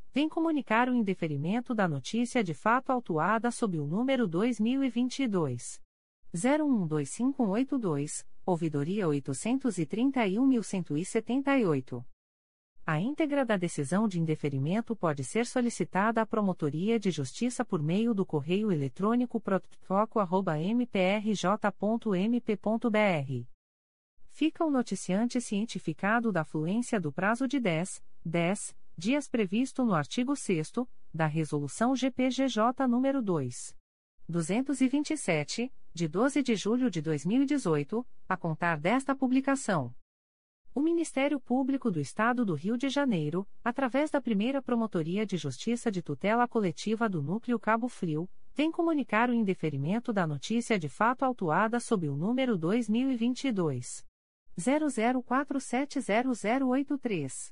vem comunicar o indeferimento da notícia de fato autuada sob o número 2022. 012582, ouvidoria 831.178. A íntegra da decisão de indeferimento pode ser solicitada à Promotoria de Justiça por meio do correio eletrônico protfoco.mprj.mp.br. Fica o noticiante cientificado da fluência do prazo de 10, 10 dias previsto no artigo 6 da Resolução GPGJ nº 2. 227, de 12 de julho de 2018, a contar desta publicação. O Ministério Público do Estado do Rio de Janeiro, através da primeira Promotoria de Justiça de Tutela Coletiva do Núcleo Cabo Frio, vem comunicar o indeferimento da notícia de fato autuada sob o número 2022. 00470083.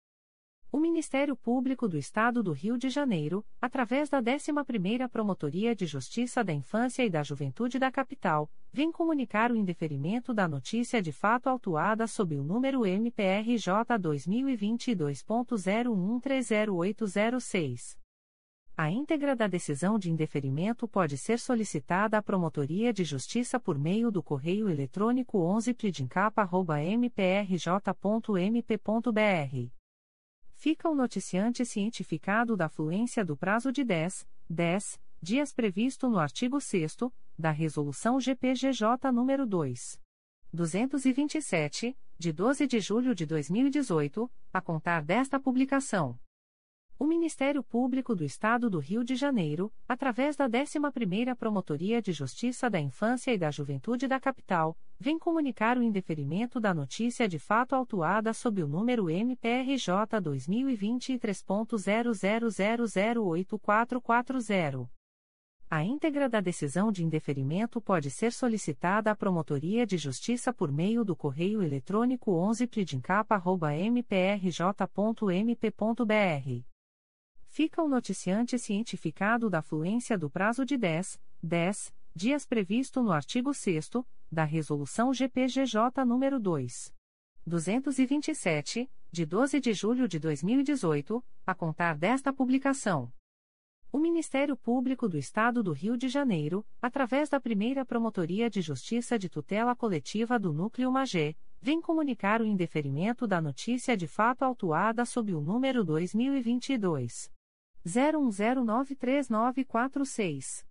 O Ministério Público do Estado do Rio de Janeiro, através da 11ª Promotoria de Justiça da Infância e da Juventude da Capital, vem comunicar o indeferimento da notícia de fato autuada sob o número MPRJ 2022.01308006. A íntegra da decisão de indeferimento pode ser solicitada à Promotoria de Justiça por meio do correio eletrônico 11pridincapa.mprj.mp.br fica o noticiante cientificado da fluência do prazo de 10, 10 dias previsto no artigo 6 da Resolução GPGJ nº 2. 227, de 12 de julho de 2018, a contar desta publicação. O Ministério Público do Estado do Rio de Janeiro, através da 11ª Promotoria de Justiça da Infância e da Juventude da Capital, vem comunicar o indeferimento da notícia de fato autuada sob o número MPRJ 2023.00008440. A íntegra da decisão de indeferimento pode ser solicitada à Promotoria de Justiça por meio do correio eletrônico 11pridincapa.mprj.mp.br fica o noticiante cientificado da fluência do prazo de 10, 10 dias previsto no artigo 6 da Resolução GPGJ nº 2. 227, de 12 de julho de 2018, a contar desta publicação. O Ministério Público do Estado do Rio de Janeiro, através da primeira Promotoria de Justiça de Tutela Coletiva do Núcleo Magé, vem comunicar o indeferimento da notícia de fato autuada sob o número 2022 01093946.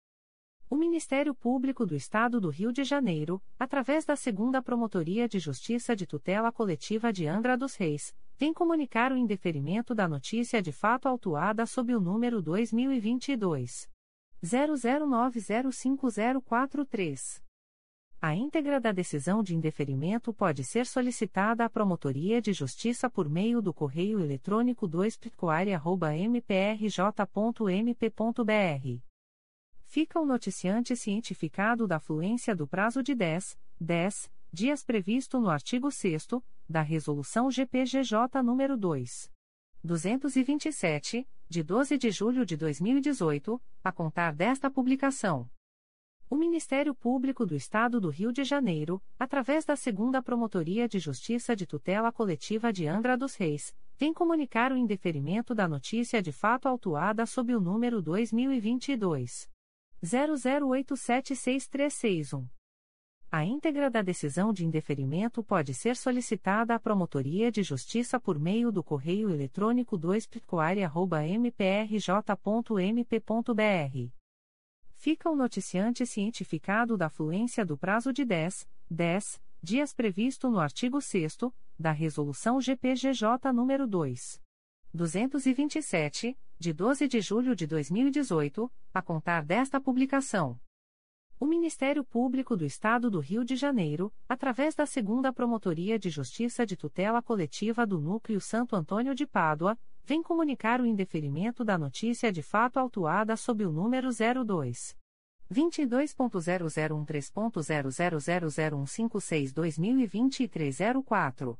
O Ministério Público do Estado do Rio de Janeiro, através da Segunda Promotoria de Justiça de Tutela Coletiva de Angra dos Reis, vem comunicar o indeferimento da notícia de fato autuada sob o número 2022 00905043. A íntegra da decisão de indeferimento pode ser solicitada à Promotoria de Justiça por meio do correio eletrônico 2 mprj.mp.br. Fica o noticiante cientificado da fluência do prazo de 10, 10 dias previsto no artigo 6 da Resolução GPGJ nº 2. 227, de 12 de julho de 2018, a contar desta publicação. O Ministério Público do Estado do Rio de Janeiro, através da Segunda Promotoria de Justiça de Tutela Coletiva de Angra dos Reis, vem comunicar o indeferimento da notícia de fato autuada sob o número 2022 00876361. A íntegra da decisão de indeferimento pode ser solicitada à Promotoria de Justiça por meio do correio eletrônico 2 mprj.mp.br. Fica o noticiante cientificado da fluência do prazo de 10, 10 dias previsto no artigo 6 da Resolução GPGJ nº 2. 227, de 12 de julho de 2018, a contar desta publicação. O Ministério Público do Estado do Rio de Janeiro, através da Segunda Promotoria de Justiça de Tutela Coletiva do Núcleo Santo Antônio de Pádua, vem comunicar o indeferimento da notícia de fato autuada sob o número 02 22.0013.0000156-2023 04.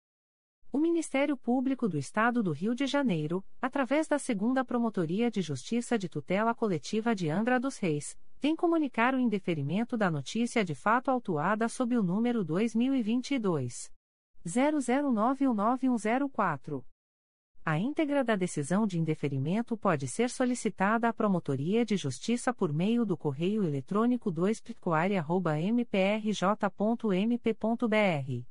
O Ministério Público do Estado do Rio de Janeiro, através da Segunda Promotoria de Justiça de Tutela Coletiva de Angra dos Reis, vem comunicar o indeferimento da notícia de fato autuada sob o número 2022 00919104. A íntegra da decisão de indeferimento pode ser solicitada à Promotoria de Justiça por meio do correio eletrônico 2picoare.mprj.mp.br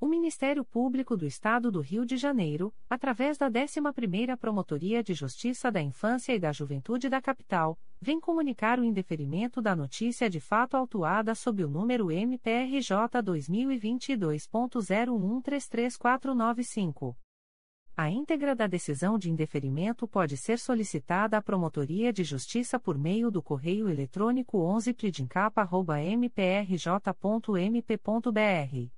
O Ministério Público do Estado do Rio de Janeiro, através da 11ª Promotoria de Justiça da Infância e da Juventude da Capital, vem comunicar o indeferimento da notícia de fato autuada sob o número MPRJ 2022.0133495. A íntegra da decisão de indeferimento pode ser solicitada à Promotoria de Justiça por meio do correio eletrônico 11pridincapa.mprj.mp.br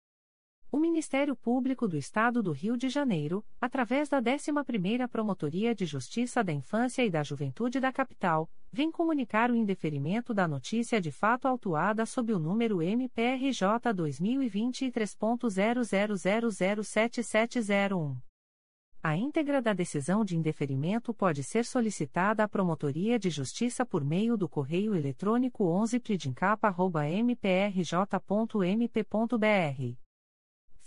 O Ministério Público do Estado do Rio de Janeiro, através da 11ª Promotoria de Justiça da Infância e da Juventude da Capital, vem comunicar o indeferimento da notícia de fato autuada sob o número MPRJ 2023.00007701. A íntegra da decisão de indeferimento pode ser solicitada à Promotoria de Justiça por meio do correio eletrônico 11pridincapa.mprj.mp.br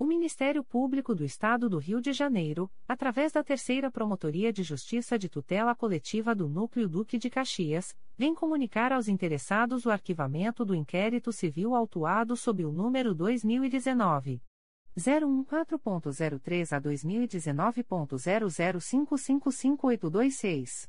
O Ministério Público do Estado do Rio de Janeiro, através da Terceira Promotoria de Justiça de Tutela Coletiva do Núcleo Duque de Caxias, vem comunicar aos interessados o arquivamento do inquérito civil autuado sob o número 2019 014.03 a 2019.00555826.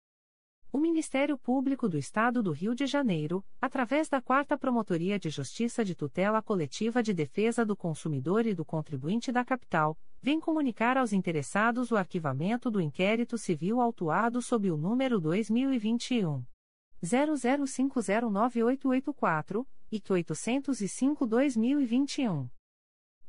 O Ministério Público do Estado do Rio de Janeiro, através da Quarta Promotoria de Justiça de Tutela Coletiva de Defesa do Consumidor e do Contribuinte da Capital, vem comunicar aos interessados o arquivamento do inquérito civil autuado sob o número 2021 00509884 e 805-2021.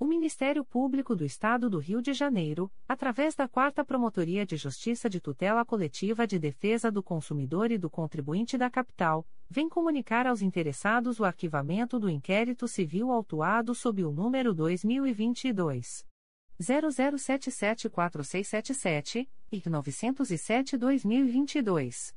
O Ministério Público do Estado do Rio de Janeiro, através da Quarta Promotoria de Justiça de Tutela Coletiva de Defesa do Consumidor e do Contribuinte da Capital, vem comunicar aos interessados o arquivamento do inquérito civil autuado sob o número 2022 00774677 e 907-2022.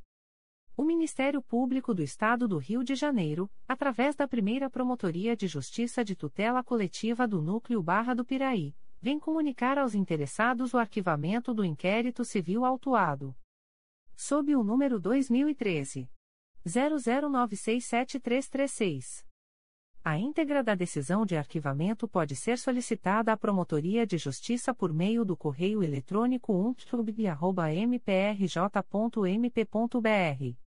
O Ministério Público do Estado do Rio de Janeiro, através da primeira Promotoria de Justiça de Tutela Coletiva do Núcleo Barra do Piraí, vem comunicar aos interessados o arquivamento do inquérito civil autuado. Sob o número 2013. 00967336. A íntegra da decisão de arquivamento pode ser solicitada à Promotoria de Justiça por meio do correio eletrônico umtub.mprj.mp.br.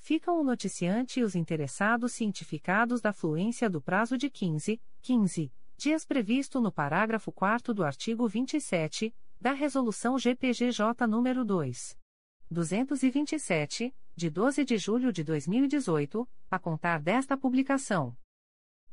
Ficam o noticiante e os interessados cientificados da fluência do prazo de 15, 15 dias previsto no parágrafo 4 do artigo 27 da Resolução GPGJ nº 2. 227, de 12 de julho de 2018, a contar desta publicação.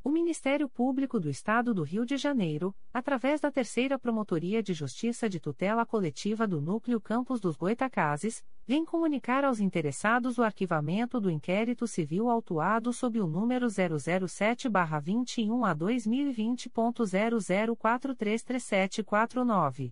O Ministério Público do Estado do Rio de Janeiro, através da Terceira Promotoria de Justiça de Tutela Coletiva do Núcleo Campos dos Goitacazes, vem comunicar aos interessados o arquivamento do inquérito civil autuado sob o número 007-21 a 2020.00433749.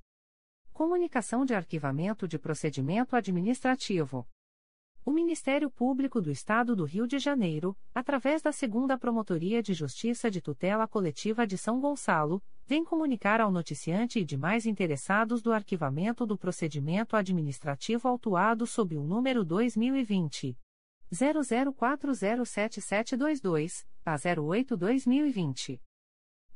Comunicação de arquivamento de procedimento administrativo. O Ministério Público do Estado do Rio de Janeiro, através da Segunda Promotoria de Justiça de Tutela Coletiva de São Gonçalo, vem comunicar ao noticiante e demais interessados do arquivamento do procedimento administrativo autuado sob o número 2020 00407722 a 08-2020.